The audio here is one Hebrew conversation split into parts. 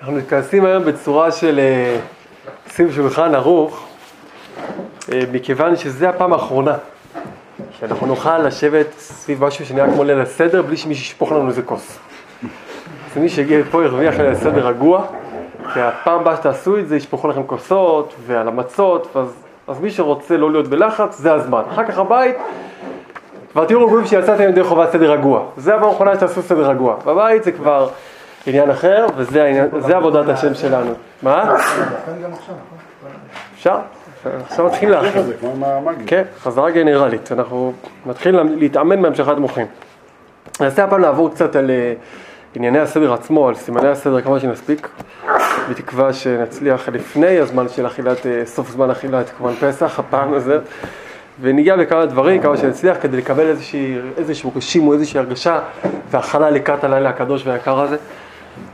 אנחנו מתכנסים היום בצורה של אה, סביב שולחן ערוך, אה, מכיוון שזה הפעם האחרונה שאנחנו נוכל לשבת סביב משהו שנראה כמו ליל הסדר בלי שמישהו ישפוך לנו איזה כוס. אז מי שהגיע לפה ירוויח ליל הסדר רגוע, כי הפעם הבאה שתעשו את זה ישפכו לכם כוסות ועל המצות, אז, אז מי שרוצה לא להיות בלחץ זה הזמן. אחר כך הבית, כבר תהיו רגועים שיצאתם ידי חובת סדר רגוע. זה הפעם האחרונה שתעשו סדר רגוע. בבית זה כבר... עניין אחר, וזה העניין, זה עבודת השם שלנו. מה? אפשר? עכשיו מתחילים להכין. כן, חזרה גנרלית. אנחנו נתחיל להתאמן בהמשכת מוחין. ננסה הפעם לעבור קצת על אה, ענייני הסדר עצמו, על סימני הסדר כמה שנספיק, בתקווה שנצליח לפני הזמן של אכילת, אה, סוף זמן אכילת כמובן פסח, הפעם הזה. וניגע בכמה דברים, כמה שנצליח, כדי לקבל איזושהי, איזשהו רשים או איזושהי הרגשה והכנה לקראת הלילה הקדוש והיקר הזה.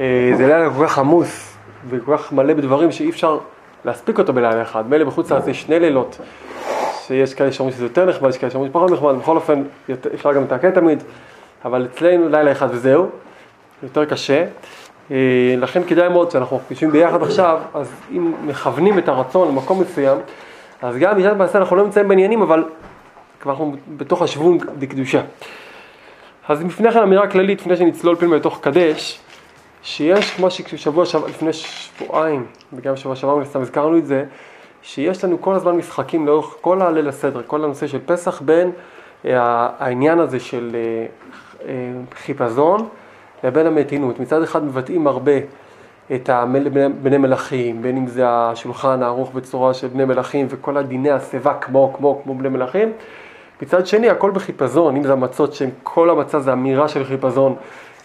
אה, זה לילה כל כך עמוס וכל כך מלא בדברים שאי אפשר להספיק אותו בלילה אחד. מילא בחוץ לארץ יש שני לילות, שיש כאלה שאומרים שזה יותר נחמד, יש כאלה שאומרים שפחות נחמד, בכל אופן אפשר גם לתקן תמיד, אבל אצלנו לילה אחד וזהו, יותר קשה. אה, לכן כדאי מאוד שאנחנו יושבים ביחד עכשיו, אז אם מכוונים את הרצון למקום מסוים, אז גם בשעת מעשה אנחנו לא נמצאים בעניינים, אבל כבר אנחנו בתוך השוון דקדושה. אז לפני כן אמירה כללית, לפני שנצלול פנימה לתוך קדש, שיש, כמו ששבוע שבוע, לפני שבועיים, וגם שבוע שעבר סתם הזכרנו את זה, שיש לנו כל הזמן משחקים לאורך כל הליל הסדר, כל הנושא של פסח, בין אה, העניין הזה של אה, אה, חיפזון לבין המתינות. מצד אחד מבטאים הרבה את בני מלכים, בין אם זה השולחן הערוך בצורה של בני מלכים וכל הדיני השיבה כמו, כמו, כמו בני מלכים. מצד שני, הכל בחיפזון, אם זה המצות, שכל המצה זה אמירה של חיפזון,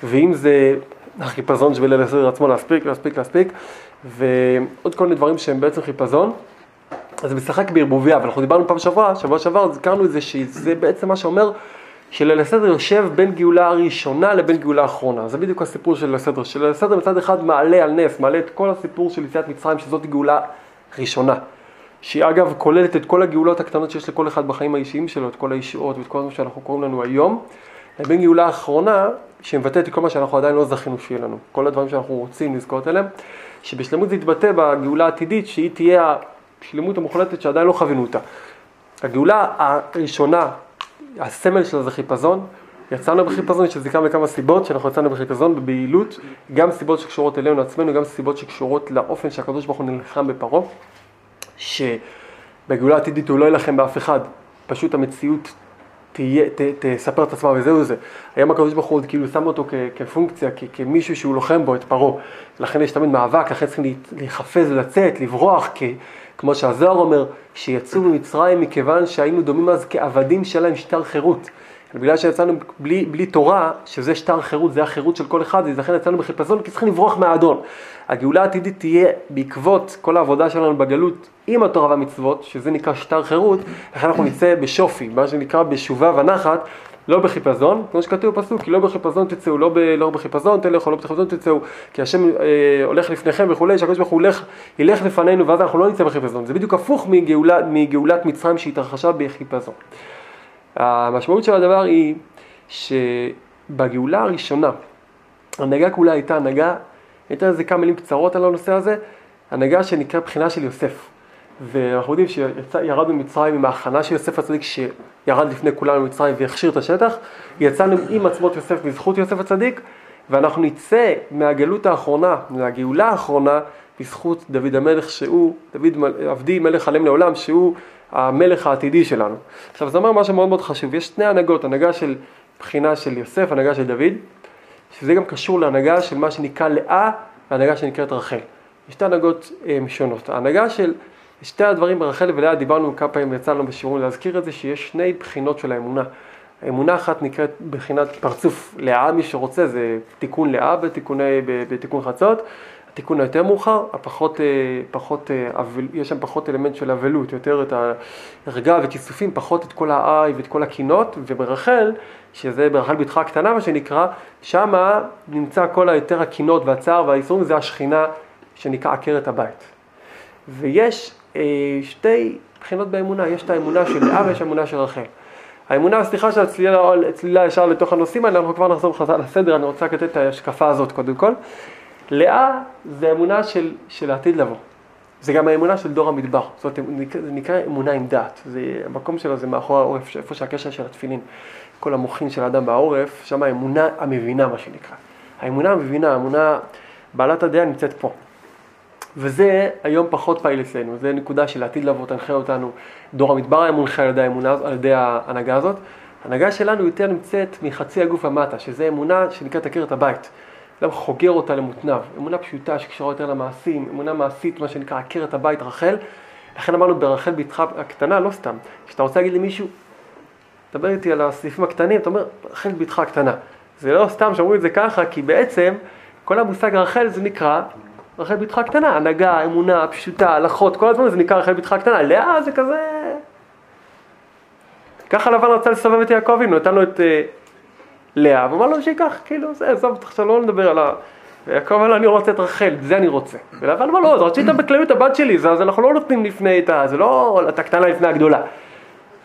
ואם זה החיפזון של ליל הסדר עצמו להספיק, להספיק, להספיק, ועוד כל מיני דברים שהם בעצם חיפזון. אז זה משחק בערבוביה, ואנחנו דיברנו פעם שעברה, שבוע שעבר, זכרנו את זה, שזה בעצם מה שאומר שליל הסדר יושב בין גאולה הראשונה לבין גאולה האחרונה. זה בדיוק הסיפור של ליל הסדר. שליל הסדר מצד אחד מעלה על נס, מעלה את כל הסיפור של יציאת מצרים, שזאת גאולה ראשונה. שהיא אגב כוללת את כל הגאולות הקטנות שיש לכל אחד בחיים האישיים שלו, את כל הישועות ואת כל מה שאנחנו קוראים לנו היום. לבין גאולה האחרונה, שמבטאת את כל מה שאנחנו עדיין לא זכינו שיהיה לנו. כל הדברים שאנחנו רוצים לזכות אליהם, שבשלמות זה יתבטא בגאולה העתידית, שהיא תהיה השלמות המוחלטת שעדיין לא חווינו אותה. הגאולה הראשונה, הסמל שלה זה חיפזון. יצאנו בחיפזון, יש לזה כמה וכמה סיבות שאנחנו יצאנו בחיפזון בבהילות, גם סיבות שקשורות אלינו עצמנו, גם סיבות שקשורות לאופן שהקדוש ברוך הוא נלחם בפרעה, שבגאולה העתידית הוא לא יילחם באף אחד, פשוט המציאות תהיה, ת, תספר את עצמה וזהו זה. היום הקדוש ברוך הוא כאילו שם אותו כ, כפונקציה, כ, כמישהו שהוא לוחם בו את פרעה. לכן יש תמיד מאבק, לכן צריכים להיחפז ולצאת, לברוח, כי כמו שהזוהר אומר, שיצאו ממצרים מכיוון שהיינו דומים אז כעבדים שלהם שטר חירות. בגלל שיצאנו בלי, בלי תורה, שזה שטר חירות, זה החירות של כל אחד, לכן יצאנו בחיפזון, כי צריכים לברוח מהאדון. הגאולה העתידית תהיה בעקבות כל העבודה שלנו בגלות עם התורה והמצוות, שזה נקרא שטר חירות, לכן אנחנו נצא בשופי, מה שנקרא בשובה ונחת, לא בחיפזון, כמו שכתוב בפסוק, כי לא בחיפזון תצאו, לא, ב, לא בחיפזון תלכו, לא בחיפזון תצאו, כי השם אה, הולך לפניכם וכולי, שהקדוש ברוך הוא ילך, ילך לפנינו ואז אנחנו לא נצא בחיפזון. זה בדיוק הפוך מגאולה, מגאולת מצרים שהתרחשה בחיפזון. המשמעות של הדבר היא שבגאולה הראשונה, הנהגה כולה הייתה הנהגה, הייתה איזה כמה מילים קצרות על הנושא הזה, הנהגה שנקרא בחינה של יוסף. ואנחנו יודעים שירדנו ממצרים עם ההכנה של יוסף הצדיק שירד לפני כולנו ממצרים והכשיר את השטח, יצאנו עם עצמות יוסף בזכות יוסף הצדיק, ואנחנו נצא מהגלות האחרונה, מהגאולה האחרונה, בזכות דוד המלך שהוא, דוד עבדי מלך עליהם לעולם, שהוא המלך העתידי שלנו. עכשיו זה אומר משהו מאוד מאוד חשוב, יש שני הנהגות, הנהגה של בחינה של יוסף, הנהגה של דוד, שזה גם קשור להנהגה של מה שנקרא לאה והנהגה שנקראת רחל. יש שתי הנהגות אה, שונות. ההנהגה של שתי הדברים ברחל ולאה, דיברנו כמה פעמים, יצא לנו בשיעורים להזכיר את זה, שיש שני בחינות של האמונה. האמונה אחת נקראת בחינת פרצוף לאה, מי שרוצה, זה תיקון לאה בתיקוני, בתיקון חצות. התיקון היותר מאוחר, הפחות, אה, פחות, אה, יש שם פחות אלמנט של אבלות, יותר את הערגה וכיסופים, פחות את כל האי ואת כל הקינות, וברחל, שזה ברחל בתך הקטנה מה שנקרא, שמה נמצא כל היותר הקינות והצער והאיסורים, זה השכינה שנקרא עקרת הבית. ויש אה, שתי בחינות באמונה, יש את האמונה של לאה ויש האמונה של רחל. האמונה, סליחה של הצלילה ישר לתוך הנושאים האלה, אנחנו כבר נחזור לסדר, אני רוצה לתת את ההשקפה הזאת קודם כל. לאה זה אמונה של, של העתיד לבוא. זה גם האמונה של דור המדבר, זאת אומרת, זה נקרא אמונה עם דעת, זה, המקום שלו זה מאחורי העורף, איפה שהקשר של התפילין, כל המוחין של האדם בעורף, שם האמונה המבינה מה שנקרא. האמונה המבינה, האמונה בעלת הדעה נמצאת פה. וזה היום פחות פעיל אצלנו, זה נקודה של העתיד לבוא תנחה אותנו, דור המדבר היה מונחה על ידי האמונה, על ידי ההנהגה הזאת. ההנהגה שלנו יותר נמצאת מחצי הגוף המטה, שזה אמונה שנקראת עקרת הבית. אדם חוגר אותה למותניו, אמונה פשוטה שקשורה יותר למעשים, אמונה מעשית, מה שנקרא עקרת הבית רחל. לכן אמרנו ברחל בתך הקטנה, לא סתם. כשאתה רוצה להגיד למישהו, דבר איתי על הסעיפים הקטנים, אתה אומר, רחל בתך הקטנה. זה לא סתם שאומרים את זה ככה, כי בעצם כל המושג רחל זה נקרא רחל בתך הקטנה, הנהגה, אמונה, פשוטה, הלכות, כל הזמן זה נקרא רחל בתך הקטנה. לאה זה כזה... ככה לבן רצה לסובב את יעקב, נתן לו את... אה, לאה, ואמר לו שייקח, כאילו, זה, עזוב, עכשיו לא נדבר על ה... ויעקב אמר לו, אני רוצה את רחל, זה אני רוצה. ולבן אמר לו, אז רצית בכלליות הבת שלי, אז אנחנו לא נותנים לפני את ה... זה לא את הקטנה לפני הגדולה.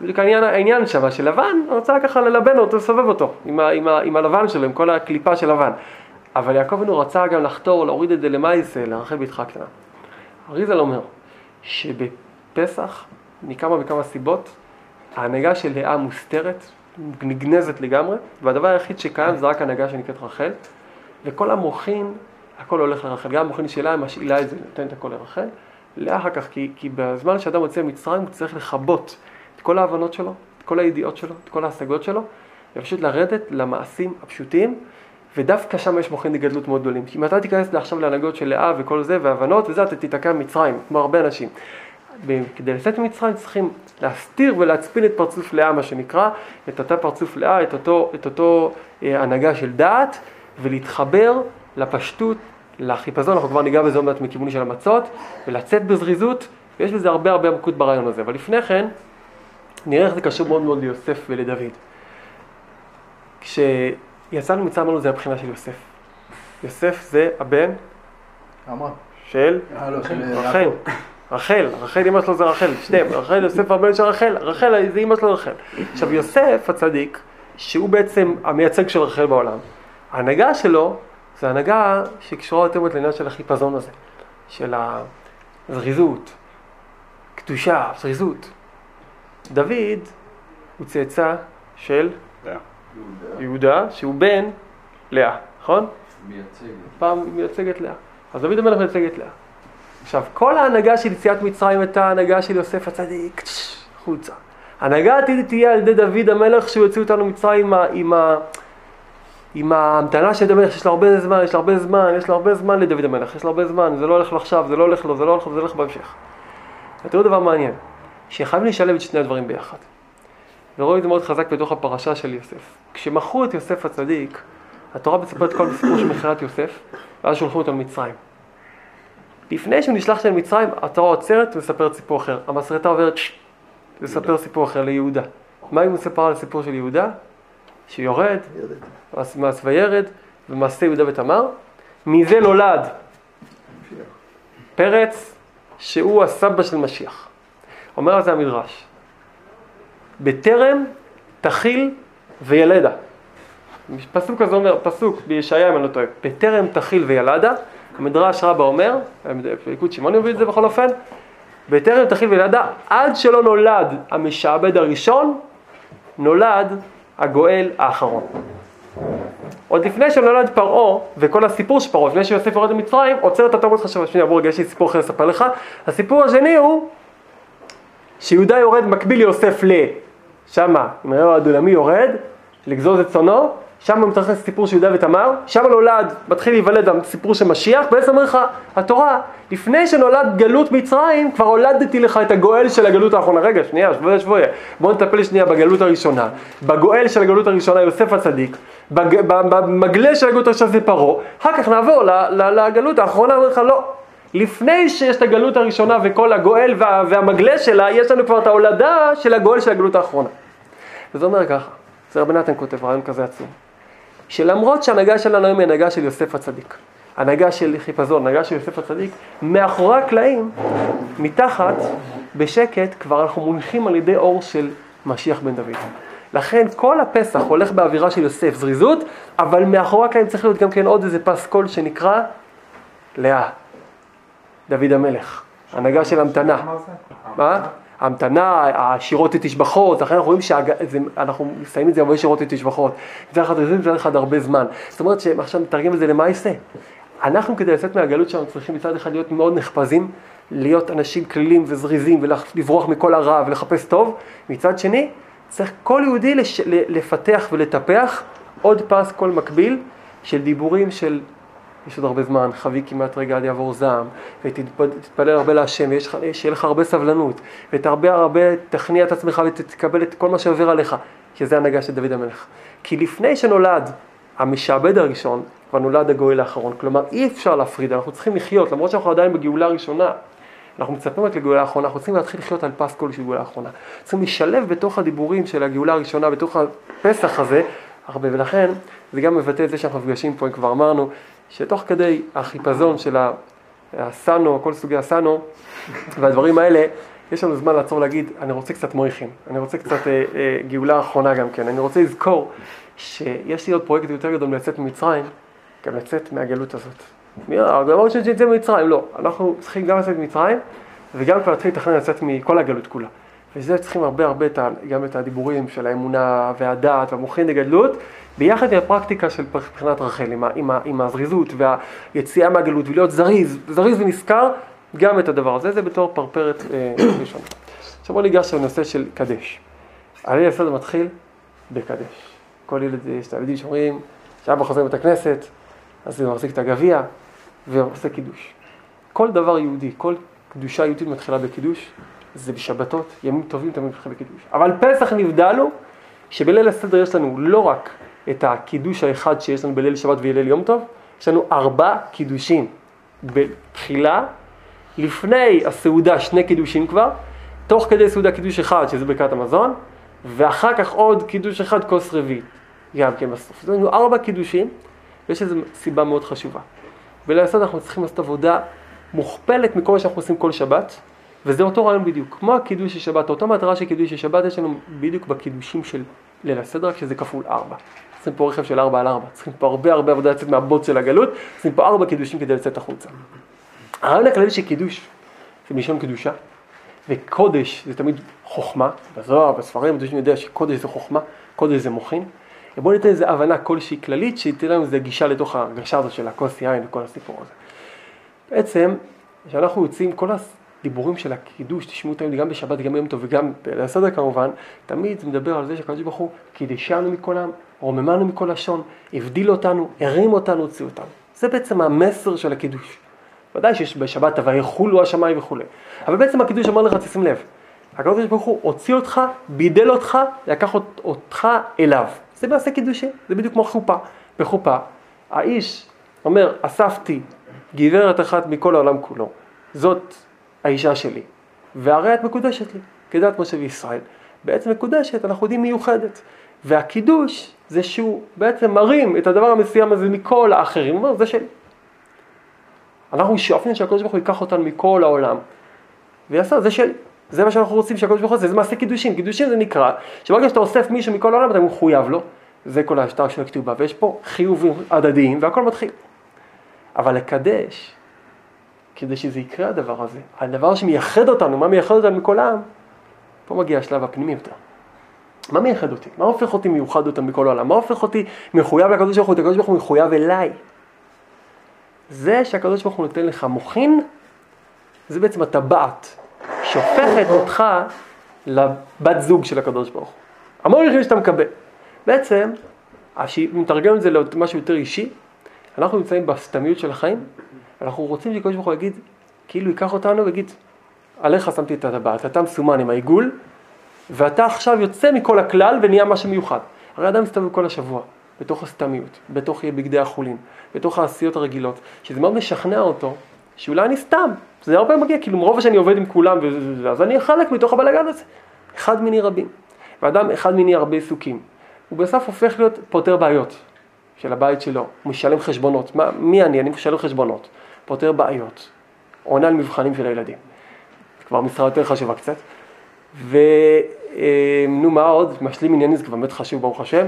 בדיוק העניין, שם, שלבן רצה ככה ללבן אותו, לסובב אותו, עם, ה, עם, ה, עם הלבן שלו, עם כל הקליפה של לבן. אבל יעקב אבינו רצה גם לחתור, להוריד את זה למאייסה, לרחל בתך הקטנה. אריזל אומר שבפסח, מכמה וכמה סיבות, ההנהגה של לאה מוסתרת, נגנזת לגמרי, והדבר היחיד שקיים זה רק הנהגה שנקראת רחל, וכל המוחין, הכל הולך לרחל, גם המוחין שלה משאילה את זה, נותנת הכל לרחל, לאה אחר כך, כי, כי בזמן שאדם יוצא ממצרים הוא צריך לכבות את כל ההבנות שלו, את כל הידיעות שלו, את כל ההשגות שלו, ופשוט לרדת למעשים הפשוטים, ודווקא שם יש מוחין לגדלות מאוד גדולים. אם אתה תיכנס עכשיו להנהגות של לאה וכל זה, והבנות וזה, אתה תיתקע במצרים, כמו הרבה אנשים. כדי לצאת ממצרים צריכים להסתיר ולהצפין את פרצוף לאה, מה שנקרא, את אותה פרצוף לאה, את אותו, את אותו אה, הנהגה של דעת, ולהתחבר לפשטות, לחיפזון, אנחנו כבר ניגע בזה עוד מעט מכיוון של המצות, ולצאת בזריזות, ויש בזה הרבה הרבה עמקות ברעיון הזה. אבל לפני כן, נראה איך זה קשור מאוד מאוד ליוסף ולדוד. כשיצאנו מצרים אמרנו זה הבחינה של יוסף. יוסף זה הבן של אה, לא, רחל. רחל, רחל אימא שלו זה רחל, שניהם, רחל יוסף הבן של רחל, רחל זה אימא שלו רחל. עכשיו יוסף הצדיק, שהוא בעצם המייצג של רחל בעולם, ההנהגה שלו זה הנהגה שקשורה יותר מאוד לעניין של החיפזון הזה, של הזריזות, קדושה, זריזות. דוד הוא צאצא של יהודה, שהוא בן לאה, נכון? מייצגת. פעם מייצגת לאה. אז דוד המלך מייצג את לאה. עכשיו, כל ההנהגה של יציאת מצרים הייתה הנהגה של יוסף הצדיק, החוצה. ההנהגה העתידית תהיה על ידי דוד המלך שהוא יוציא אותנו מצרים עם, עם, עם ההמתנה של דוד שיש לו הרבה זמן, יש לו הרבה זמן, יש לו הרבה זמן לדוד המלך, יש לו הרבה זמן, זה לא הולך לו עכשיו, זה לא הולך לו, זה לא הולך לו, זה הולך בהמשך. ותראו דבר מעניין, שחייבים לשלב את שני הדברים ביחד. ורואים את זה מאוד חזק בתוך הפרשה של יוסף. כשמכרו את יוסף הצדיק, התורה מספרת כל הסיפור של מכירת יוסף, ואז שולחים אותו למצרים. לפני שהוא נשלח של מצרים, התורה עוצרת ומספרת סיפור אחר. המסרטה עוברת לספר סיפור אחר ליהודה. מה אם הוא מספר על הסיפור של יהודה? שיורד, מס וירד, ומעשה יהודה ותמר. מזה נולד פרץ, שהוא הסבא של משיח. אומר על זה המדרש, בטרם תכיל וילדה. פסוק כזה אומר, פסוק בישעיה אם אני לא טועה, בטרם תכיל וילדה, המדרש רבה אומר, פריקות שמעון מביא את זה בכל אופן, בטרם תכיל וילדה, עד שלא נולד המשעבד הראשון, נולד הגואל האחרון. עוד לפני שנולד פרעה, וכל הסיפור של פרעה, לפני שיוסף יורד למצרים, עוצר את התרבות חשבה, שנייה, בוא רגע, יש לי סיפור אחר לספר לך. הסיפור השני הוא שיהודה יורד מקביל ליוסף ל... שמה, אם רעהו הדולמי יורד, לגזוז את צונו, שם מתרחש סיפור של יהודה ותמר, שם נולד, מתחיל להיוולד הסיפור של משיח, בעצם אומר לך, התורה, לפני שנולד גלות מצרים, כבר הולדתי לך את הגואל של הגלות האחרונה. רגע, שנייה, שבויה שבויה. בואו נטפל שנייה בגלות הראשונה. בגואל של הגלות הראשונה, יוסף הצדיק, במגלה של הגלות הראשונה זה פרעה, אחר כך נעבור לגלות האחרונה, אומר לך, לא. לפני שיש את הגלות הראשונה וכל הגואל וה, והמגלה שלה, יש לנו כבר את ההולדה של הגואל של הגלות האחרונה. וזה אומר ככה, זה רבי נתן כותב רעיון כזה עצום. שלמרות שההנהגה שלנו היום היא הנהגה של יוסף הצדיק, הנהגה של חיפזון, הנהגה של יוסף הצדיק, מאחורי הקלעים, מתחת, בשקט, כבר אנחנו מונחים על ידי אור של משיח בן דוד. לכן כל הפסח הולך באווירה של יוסף, זריזות, אבל מאחורי הקלעים צריך להיות גם כן עוד איזה פס קול שנקרא לאה, דוד המלך, הנהגה של המתנה. מה? המתנה, השירות לתשבחות, לכן אנחנו רואים שאנחנו מסיימים את זה הרבה שירות לתשבחות. מצד אחד זה מצד אחד הרבה זמן. זאת אומרת שעכשיו נתרגם את זה למה יעשה. אנחנו כדי לצאת מהגלות שלנו צריכים מצד אחד להיות מאוד נחפזים, להיות אנשים כלילים וזריזים ולברוח מכל הרע ולחפש טוב. מצד שני, צריך כל יהודי לש... לפתח ולטפח עוד פס קול מקביל של דיבורים של יש עוד הרבה זמן, חבי כמעט רגע עד יעבור זעם, ותתפלל הרבה להשם, ושיהיה לך הרבה סבלנות, ותרבה הרבה, תכניע את עצמך ותקבל את כל מה שעובר עליך, כי זה הנהגה של דוד המלך. כי לפני שנולד המשעבד הראשון, כבר נולד הגואל האחרון. כלומר, אי אפשר להפריד, אנחנו צריכים לחיות, למרות שאנחנו עדיין בגאולה הראשונה, אנחנו מצפים רק לגאולה האחרונה, אנחנו צריכים להתחיל לחיות על פס קול של גאולה האחרונה. צריכים לשלב בתוך הדיבורים של הגאולה הראשונה, בתוך הפסח הזה, הרבה, ולכן זה גם מבטא את זה שאנחנו נפגשים פה, כבר אמרנו, שתוך כדי החיפזון של הסאנו, כל סוגי הסאנו והדברים האלה, יש לנו זמן לעצור להגיד, אני רוצה קצת מויכים, אני רוצה קצת אה, אה, גאולה אחרונה גם כן, אני רוצה לזכור שיש לי עוד פרויקט יותר גדול מלצאת ממצרים, גם לצאת מהגלות הזאת. מי אמרנו שנצא ממצרים, לא, אנחנו צריכים גם לצאת ממצרים וגם כבר להתחיל לתכנן לצאת מכל הגלות כולה. וזה צריכים הרבה הרבה גם את הדיבורים של האמונה והדעת והמוחין לגדלות, ביחד עם הפרקטיקה של מבחינת רחל, עם, עם, עם הזריזות והיציאה מהגלות ולהיות זריז, זריז ונזכר, גם את הדבר הזה, זה בתור פרפרת אה, ראשונה. עכשיו בואו ניגש לנושא של קדש. הליל הסדר מתחיל בקדש. כל ילד, יש את הילדים שאומרים, שאבא חוזר מבית הכנסת, אז הוא מחזיק את הגביע ועושה קידוש. כל דבר יהודי, כל קדושה יהודית מתחילה בקידוש, זה בשבתות, ימים טובים תמיד מתחילה בקידוש. אבל פסח נבדלנו, שבליל הסדר יש לנו לא רק את הקידוש האחד שיש לנו בליל שבת וליל יום טוב, יש לנו ארבע קידושים. בתחילה, לפני הסעודה שני קידושים כבר, תוך כדי סעודה קידוש אחד שזה ברכת המזון, ואחר כך עוד קידוש אחד כוס רביעית, גם כן בסוף. יש לנו ארבע קידושים, ויש איזו סיבה מאוד חשובה. ולעשות אנחנו צריכים לעשות עבודה מוכפלת מכל מה שאנחנו עושים כל שבת, וזה אותו רעיון בדיוק. כמו הקידוש של שבת, אותה מטרה של קידוש של שבת יש לנו בדיוק בקידושים של ליל הסדר, רק שזה כפול ארבע. צריכים פה רכב של ארבע על ארבע, צריכים פה הרבה הרבה עבודה לצאת מהבוץ של הגלות, צריכים פה ארבע קידושים כדי לצאת החוצה. הרעיון הכללי של קידוש זה מלשון קדושה, וקודש זה תמיד חוכמה, בזוהר, בספרים, אתם יודע שקודש זה חוכמה, קודש זה מוחין. בואו ניתן איזו הבנה כלשהי כללית, שתהיה לנו איזו גישה לתוך ההרגשה הזאת של הכוס יין וכל הסיפור הזה. בעצם, כשאנחנו יוצאים, כל הדיבורים של הקידוש, תשמעו תמיד גם בשבת, גם ביום טוב וגם בסדר כמובן, תמיד זה מדבר על זה שהקדוש ברוך הוא קידשנו מכל העם, רוממנו מכל לשון, הבדיל אותנו, הרים אותנו, הוציא אותנו. זה בעצם המסר של הקידוש. ודאי שיש בשבת ויחולו השמיים וכולי. אבל בעצם הקידוש אמר לך, תשים לב, הקדוש ברוך הוא הוציא אותך, בידל אותך, לקח אותך אליו. זה מעשה קידושין, זה בדיוק כמו חופה. בחופה, האיש אומר, אספתי גברת אחת מכל העולם כולו, זאת האישה שלי, והרי את מקודשת לי, כדת משה וישראל. בעצם מקודשת, אנחנו יודעים מיוחדת. והקידוש זה שהוא בעצם מרים את הדבר המסוים הזה מכל האחרים, הוא אומר, זה שלי. אנחנו שואפים שהקדוש ברוך הוא ייקח אותנו מכל העולם, ויעשה, זה שלי. זה מה שאנחנו רוצים שהקדוש ברוך הוא יעשה, זה מעשה קידושים. קידושים זה נקרא, שברגע שאתה אוסף מישהו מכל העולם אתה מחויב לו, זה כל השטר של הכתובה, ויש פה חיובים הדדיים והכל מתחיל. אבל לקדש, כדי שזה יקרה הדבר הזה, הדבר שמייחד אותנו, מה מייחד אותנו מכל העם, פה מגיע השלב הפנימי יותר. מה מייחד אותי? מה הופך אותי מיוחד יותר מכל העולם? מה הופך אותי מחויב לקדוש ברוך הוא? הקדוש ברוך הוא מחויב אליי. זה שהקדוש ברוך הוא נותן לך מוחין, זה בעצם הטבעת שהופכת אותך לבת זוג של הקדוש ברוך הוא. המון יחידים שאתה מקבל. בעצם, אם נתרגם את זה למשהו יותר אישי, אנחנו נמצאים בסתמיות של החיים, אנחנו רוצים שהקדוש ברוך הוא יגיד, כאילו ייקח אותנו ויגיד, עליך שמתי את הטבעת, אתה מסומן עם העיגול, ואתה עכשיו יוצא מכל הכלל ונהיה משהו מיוחד. הרי אדם מסתובב כל השבוע, בתוך הסתמיות, בתוך בגדי החולין, בתוך העשיות הרגילות, שזה מאוד משכנע אותו, שאולי אני סתם, זה הרבה מגיע, כאילו מרוב שאני עובד עם כולם, אז אני חלק מתוך הבלאגן הזה. אחד מיני רבים. ואדם אחד מיני הרבה עיסוקים. הוא בסוף הופך להיות פותר בעיות של הבית שלו, הוא משלם חשבונות. מה, מי אני? אני משלם חשבונות. פותר בעיות. עונה על מבחנים של הילדים. כבר משרה יותר חשובה קצת. ונו מה עוד? משלים עניינים זה כבר באמת חשוב ברוך השם.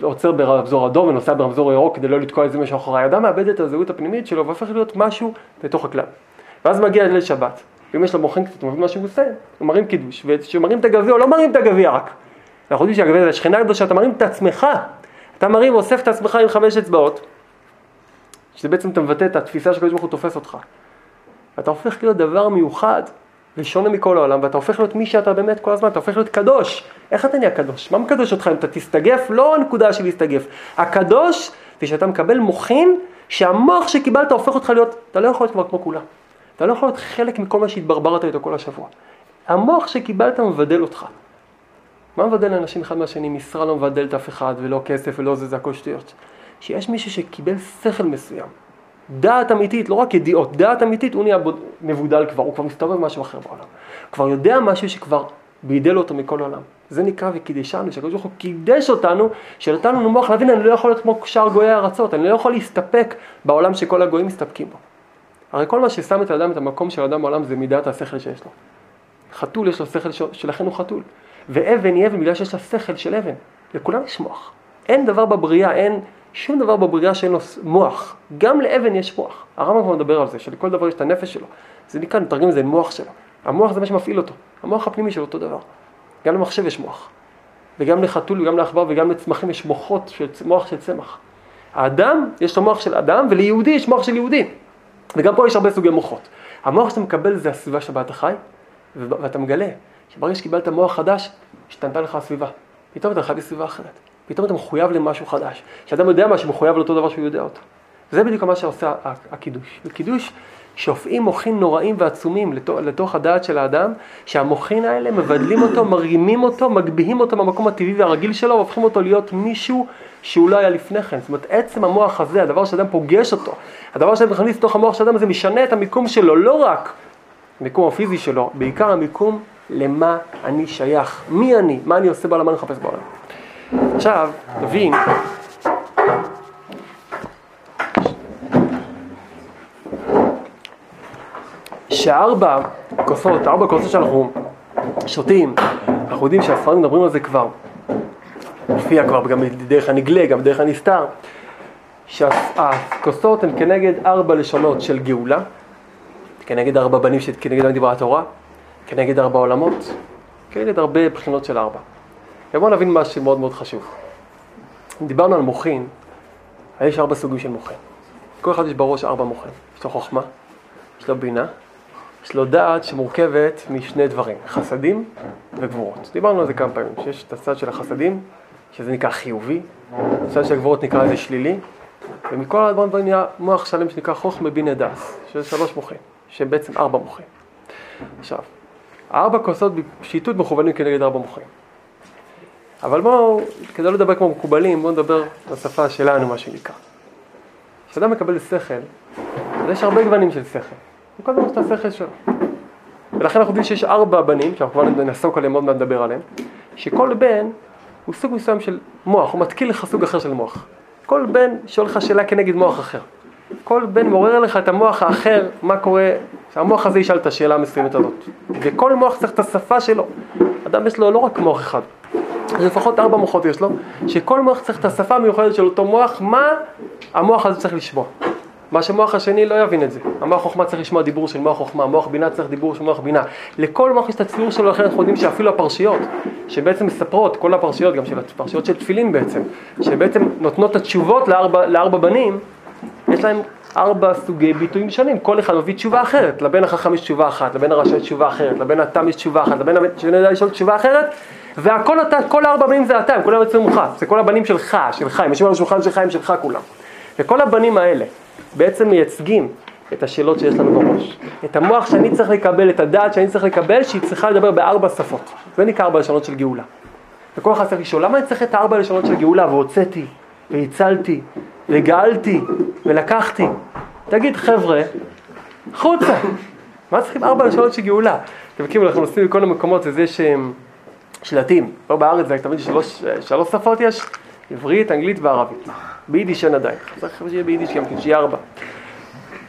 ועוצר ברמזור אדום ונוסע ברמזור ירוק כדי לא לתקוע איזה משהו אחריי. האדם מאבד את הזהות הפנימית שלו והופך להיות משהו בתוך הכלל. ואז מגיע ליל שבת, ואם יש לו מוחין קצת, הוא מביא משהו גוסה, הוא מרים קידוש, וכשמרים את הגביע, הוא לא מרים את הגביע רק. אנחנו יודעים שהגביע זה השכינה הקדושה, אתה מרים את עצמך, אתה מרים ואוסף את עצמך עם חמש אצבעות, שזה בעצם אתה מבטא את התפיסה שקדוש ברוך הוא תופס אותך. ואתה הופך להיות דבר מיוחד ושונה מכל העולם, ואתה הופך להיות מי שאתה באמת כל הזמן, אתה הופך להיות קדוש. איך אתה נהיה קדוש? מה מקדוש אותך אם אתה תסתגף? לא הנקודה של להסתגף. הקדוש זה שאתה מקבל מוחין, שהמוח שקיבלת הופך אותך להיות, אתה לא יכול להיות כבר כמו כולם. אתה לא יכול להיות חלק מכל מה שהתברברת איתו כל השבוע. המוח שקיבלת מבדל אותך. מה מבדל אנשים אחד מהשני? משרה לא מבדלת אף אחד, ולא כסף, ולא זה, זה הכל שטויות. שיש מישהו שקיבל שכל מסוים, דעת אמיתית, לא רק ידיעות, דעת אמיתית, הוא נהיה מבודל כבר, הוא כבר מסתובב משהו אחר בעולם. הוא כבר יודע משהו שכבר בידל אותו מכל העולם. זה נקרא וקידשנו, שהקדוש ברוך הוא קידש אותנו, שנתן לנו מוח להבין, אני לא יכול להיות כמו שאר גויי הארצות, אני לא יכול להסתפק בעולם שכל הגויים מסתפקים בו. הרי כל מה ששם את האדם, את המקום של האדם בעולם, זה מידת השכל שיש לו. חתול יש לו שכל שלכן הוא חתול. ואבן היא אבן בגלל שיש לה שכל של אבן. לכולם יש מוח. אין דבר בבריאה, אין שום דבר בבריאה שאין לו מוח. גם לאבן יש מוח. הרמב"ם כבר מדבר על זה, שלכל דבר יש את הנפש שלו. זה נקרא, נתרגם את זה מוח שלו. המוח זה מה שמפעיל אותו. המוח הפנימי שלו אותו דבר. גם למחשב יש מוח. וגם לחתול וגם לעכבר וגם לצמחים יש מוחות, של, מוח של צמח. האדם, יש לו מוח של אדם, וליהודי יש מוח של יהודי. וגם פה יש הרבה סוגי מוחות. המוח שאתה מקבל זה הסביבה שבה אתה חי, ואתה מגלה שברגע שקיבלת מוח חדש, השתנתה לך הסביבה. פתאום אתה חי בסביבה אחרת. פתאום אתה מחויב למשהו חדש. כשאדם יודע משהו, מחויב לאותו דבר שהוא יודע אותו. זה בדיוק מה שעושה הקידוש. בקידוש שופעים מוחין נוראים ועצומים לתוך, הדעת של האדם, שהמוחין האלה מבדלים אותו, מרימים אותו, מגביהים אותו מהמקום הטבעי והרגיל שלו, והופכים אותו להיות מישהו שהוא לא היה לפני כן. זאת אומרת, עצם המוח הזה, הדבר שאדם פוגש אותו, הדבר שאדם מכניס לתוך המוח של האדם הזה, משנה את המיקום שלו, לא רק המיקום הפיזי שלו, בעיקר המיקום למה אני שייך, מי אני, מה אני עושה בעולם, מה אני מחפש בעולם. עכשיו, תבין, שארבע כוסות, ארבע כוסות שאנחנו שותים, אנחנו יודעים שהספרים מדברים על זה כבר, מופיע כבר גם דרך הנגלה, גם דרך הנסתר, שהכוסות הן כנגד ארבע לשונות של גאולה, כנגד ארבע בנים שכנגד דיברה התורה, כנגד ארבע עולמות, כנגד הרבה בחינות של ארבע. ובואו נבין משהו מאוד מאוד חשוב. דיברנו על מוחין, יש ארבע סוגים של מוחין. כל אחד יש בראש ארבע מוחין. יש לו חוכמה, יש לו בינה, יש לו דעת שמורכבת משני דברים, חסדים וגבורות. דיברנו על זה כמה פעמים, שיש את הצד של החסדים, שזה נקרא חיובי, הצד של הגבורות נקרא לזה שלילי, ומכל הדברים נהיה מוח שלם שנקרא חוכמה בינה דס, שזה שלוש מוחים, שהם בעצם ארבע מוחים. עכשיו, ארבע כוסות בפשיטות מכוונים כנגד ארבע מוחים. אבל בואו, כדי לא לדבר כמו מקובלים, בואו נדבר בשפה שלנו, מה שנקרא. כשאדם מקבל שכל, אז יש הרבה גוונים של שכל. הוא כל את השכל שלו. ולכן אנחנו יודעים שיש ארבע בנים, שאנחנו כבר נעסוק עליהם, עוד מעט נדבר עליהם, שכל בן הוא סוג מסוים של מוח, הוא מתקיל לך סוג אחר של מוח. כל בן שואל לך שאלה כנגד מוח אחר. כל בן מעורר לך את המוח האחר, מה קורה, שהמוח הזה ישאל את השאלה המסוימת הזאת. וכל מוח צריך את השפה שלו. אדם יש לו לא רק מוח אחד, לפחות ארבע מוחות יש לו, שכל מוח צריך את השפה המיוחדת של אותו מוח, מה המוח הזה צריך לשמוע. מה שמוח השני לא יבין את זה. המוח חוכמה צריך לשמוע דיבור של מוח חוכמה, מוח בינה צריך דיבור של מוח בינה. לכל מוח יש את הציור שלו, לכן אנחנו יודעים שאפילו הפרשיות, שבעצם מספרות, כל הפרשיות, גם של הפרשיות של תפילין בעצם, שבעצם נותנות את התשובות לארבע, לארבע בנים, יש להם ארבע סוגי ביטויים שונים, כל אחד מביא תשובה אחרת, לבן החכם יש תשובה אחת, לבן הרשע יש תשובה אחרת, לבן התם יש תשובה אחת, לבן שאני יודע לשאול תשובה אחרת, והכל אתה, כל הארבע בנים זה אתה, הם כולם יוצאים ממך, זה כל הבנים שלך, שלך, הם יושבים על השולחן שלך, הם שלך כולם. וכל הבנים האלה בעצם מייצגים את השאלות שיש לנו בראש. את המוח שאני צריך לקבל, את הדעת שאני צריך לקבל, שהיא צריכה לדבר בארבע שפות. זה נקרא ארבע לשונות של גאולה. וכל אחד צריך לשאול, למה אני צריך את הארבע לשונות של גאולה והוצאתי, והצלתי, וגאלתי, ולקחתי? תגיד, חבר'ה, חוצה. מה צריכים ארבע לשונות של גאולה? אתם מכירים, אנחנו נוסעים בכל המקומות, אז יש שלטים. פה בארץ זה תמיד שלוש, שלוש שפות יש, עברית, אנגלית וערבית. ביידיש אין עדיין. צריך שיהיה ביידיש גם כן, שיהיה ארבע.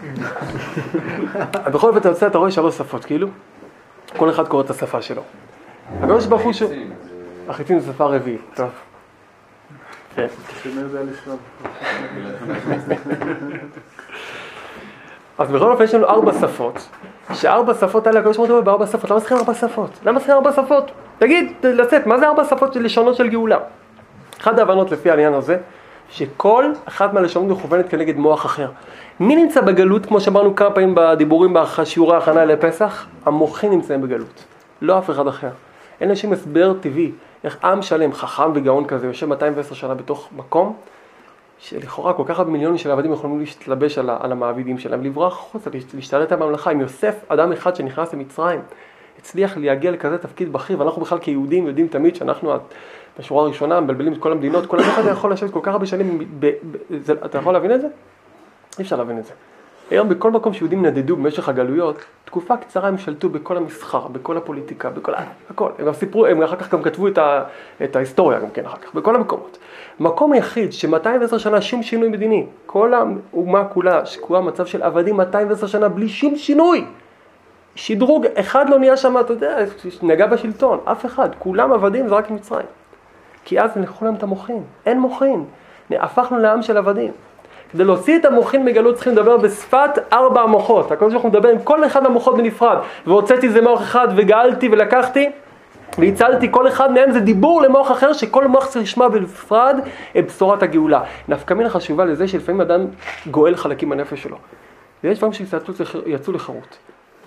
בכל אופן אתה יוצא, אתה רואה שלוש שפות, כאילו, כל אחד קורא את השפה שלו. הקדוש ברוך הוא ש... החיצים זה שפה רביעית, טוב. אז בכל אופן יש לנו ארבע שפות, שארבע שפות האלה הקדוש ברוך הוא בארבע שפות, למה צריכים ארבע שפות? למה צריכים ארבע שפות? תגיד, לצאת, מה זה ארבע שפות של לשונות של גאולה? אחת ההבנות לפי העניין הזה, שכל אחת מהלשונות מכוונת כנגד מוח אחר. מי נמצא בגלות, כמו שאמרנו כמה פעמים בדיבורים בשיעורי ההכנה לפסח? המוחים נמצאים בגלות, לא אף אחד אחר. אין לשם הסבר טבעי איך עם שלם, חכם וגאון כזה, יושב 210 שנה בתוך מקום, שלכאורה כל כך הרבה מיליונים של עבדים יכולים להשתלבש על, על המעבידים שלהם, לברוח החוצה, להשתלט על הממלכה. אם יוסף, אדם אחד שנכנס למצרים, הצליח להגיע לכזה תפקיד בכיר, ואנחנו בכלל כיהודים יודעים תמיד שאנחנו בשורה הראשונה מבלבלים את כל המדינות, כל אחד יכול לשבת כל כך הרבה שנים, ב, ב, זה, אתה יכול להבין את זה? אי אפשר להבין את זה. היום בכל מקום שיהודים נדדו במשך הגלויות, תקופה קצרה הם שלטו בכל המסחר, בכל הפוליטיקה, בכל הכל. הם גם סיפרו, הם אחר כך גם כתבו את, ה, את ההיסטוריה גם כן אחר כך, בכל המקומות. מקום היחיד ש-210 שנה שום שינוי מדיני, כל האומה כולה שקועה מצב של עבדים 210 שנה בלי שום שינוי. שדרוג, אחד לא נהיה שם, אתה יודע, נגע בשלטון, אף אחד, כולם עבדים זה רק מצרים. כי אז לקחו להם את המוחין, אין מוחין, הפכנו לעם של עבדים. כדי להוציא את המוחין מגלות צריכים לדבר בשפת ארבע המוחות. הקדוש ברוך הוא מדבר עם כל אחד מהמוחות בנפרד. והוצאתי זה מוח אחד וגאלתי ולקחתי והצלתי כל אחד מהם זה דיבור למוח אחר שכל מוח צריך לשמוע בנפרד את בשורת הגאולה. נפקא מינה חשובה לזה שלפעמים אדם גואל חלקים בנפש שלו. ויש דברים שיצאו לחירות.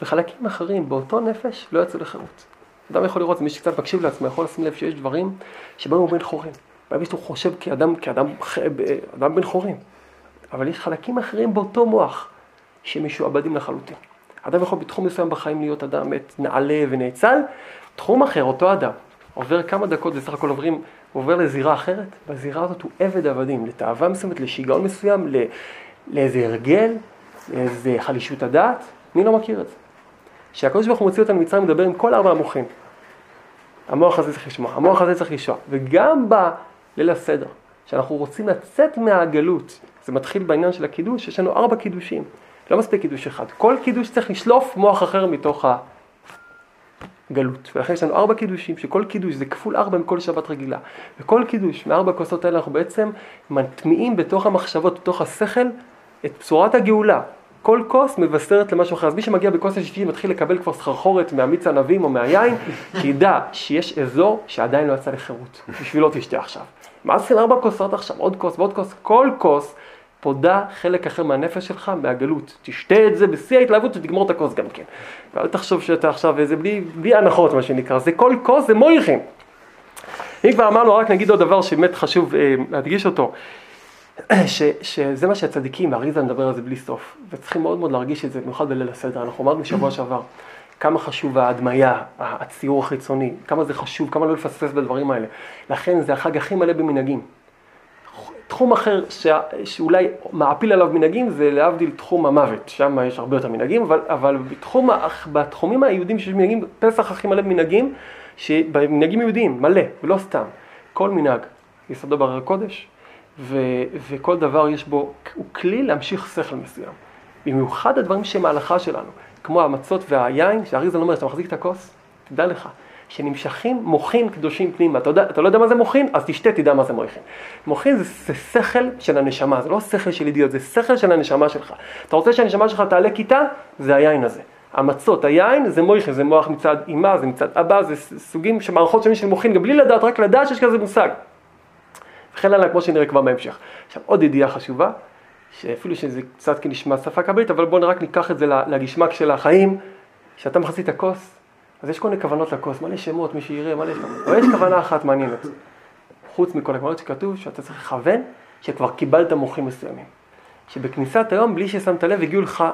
וחלקים אחרים באותו נפש לא יצאו לחירות. אדם יכול לראות, מי שקצת מקשיב לעצמו יכול לשים לב שיש דברים שבהם הוא בן חורים. בהם הוא חושב כאדם, כאדם אדם בן חורים. אבל יש חלקים אחרים באותו מוח שמשועבדים לחלוטין. אדם יכול בתחום מסוים בחיים להיות אדם מת, נעלה ונאצל, תחום אחר, אותו אדם, עובר כמה דקות בסך הכל עוברים, עובר לזירה אחרת, בזירה הזאת הוא עבד עבדים, לתאווה מסוימת, לשיגעון מסוים, לא, לאיזה הרגל, לאיזה חלישות הדעת, מי לא מכיר את זה? כשהקדוש ברוך הוא מוציא אותנו ממצרים, מדבר עם כל ארבע המוחים. המוח הזה צריך לשמוע, המוח הזה צריך לשמוע, וגם בליל הסדר, שאנחנו רוצים לצאת מהגלות, זה מתחיל בעניין של הקידוש, יש לנו ארבע קידושים, לא מספיק קידוש אחד, כל קידוש צריך לשלוף מוח אחר מתוך הגלות, ולכן יש לנו ארבע קידושים, שכל קידוש זה כפול ארבע מכל שבת רגילה, וכל קידוש מארבע הכוסות האלה אנחנו בעצם מטמיעים בתוך המחשבות, בתוך השכל, את בשורת הגאולה, כל כוס מבשרת למשהו אחר. אז מי שמגיע בכוס השישי מתחיל לקבל כבר סחרחורת מהמיץ ענבים או מהיין, שידע שיש אזור שעדיין לא יצא לחירות. בשבילו תשתה עכשיו. מה עושים ארבע כוסות עכשיו? עוד כוס ועוד כוס. כל כוס פודה חלק אחר מהנפש שלך, מהגלות. תשתה את זה בשיא ההתלהבות ותגמור את הכוס גם כן. ואל תחשוב שאתה עכשיו איזה בלי, בלי הנחות מה שנקרא. זה כל כוס זה מויכים. אם כבר אמרנו, רק נגיד עוד דבר שבאמת חשוב אה, להדגיש אותו. ש, שזה מה שהצדיקים, האריזה מדבר על זה בלי סוף, וצריכים מאוד מאוד להרגיש את זה, במיוחד בליל הסדר. אנחנו אמרנו בשבוע שעבר, כמה חשוב ההדמיה, הציור החיצוני, כמה זה חשוב, כמה לא לפספס בדברים האלה. לכן זה החג הכי מלא במנהגים. תחום אחר ש... שאולי מעפיל עליו מנהגים זה להבדיל תחום המוות, שם יש הרבה יותר מנהגים, אבל, אבל בתחום, בתחומים היהודים שיש מנהגים, פסח הכי מלא במנהגים, שבמנהגים יהודיים, מלא, ולא סתם. כל מנהג, יסודו בהר הקודש, ו, וכל דבר יש בו, הוא כלי להמשיך שכל מסוים. במיוחד הדברים שהם ההלכה שלנו, כמו המצות והיין, שהאריזון אומר, שאתה מחזיק את הכוס, תדע לך, שנמשכים מוחין קדושים פנימה. אתה, יודע, אתה לא יודע מה זה מוחין? אז תשתה, תדע מה זה מוחין. מוחין זה, זה שכל של הנשמה, זה לא שכל של אידיוט, זה שכל של הנשמה שלך. אתה רוצה שהנשמה שלך תעלה כיתה? זה היין הזה. המצות, היין זה מויכין, זה מוח מצד אימה, זה מצד אבא, זה סוגים של מערכות שונים של מוחין, גם בלי לדעת, רק לדעת שיש כזה מושג. וכן הלאה, כמו שנראה כבר בהמשך. עכשיו, עוד ידיעה חשובה, שאפילו שזה קצת כנשמע שפה קבלית, אבל בואו רק ניקח את זה לגשמק של החיים, כשאתה מחזיק את הכוס, אז יש כל מיני כוונות לכוס, מלא שמות, מי שיראה, מלא שמות, אבל יש כוונה אחת מעניינת. חוץ מכל הכוונות שכתוב, שאתה צריך לכוון שכבר קיבלת מוחים מסוימים. שבכניסת היום, בלי ששמת לב, הגיעו לך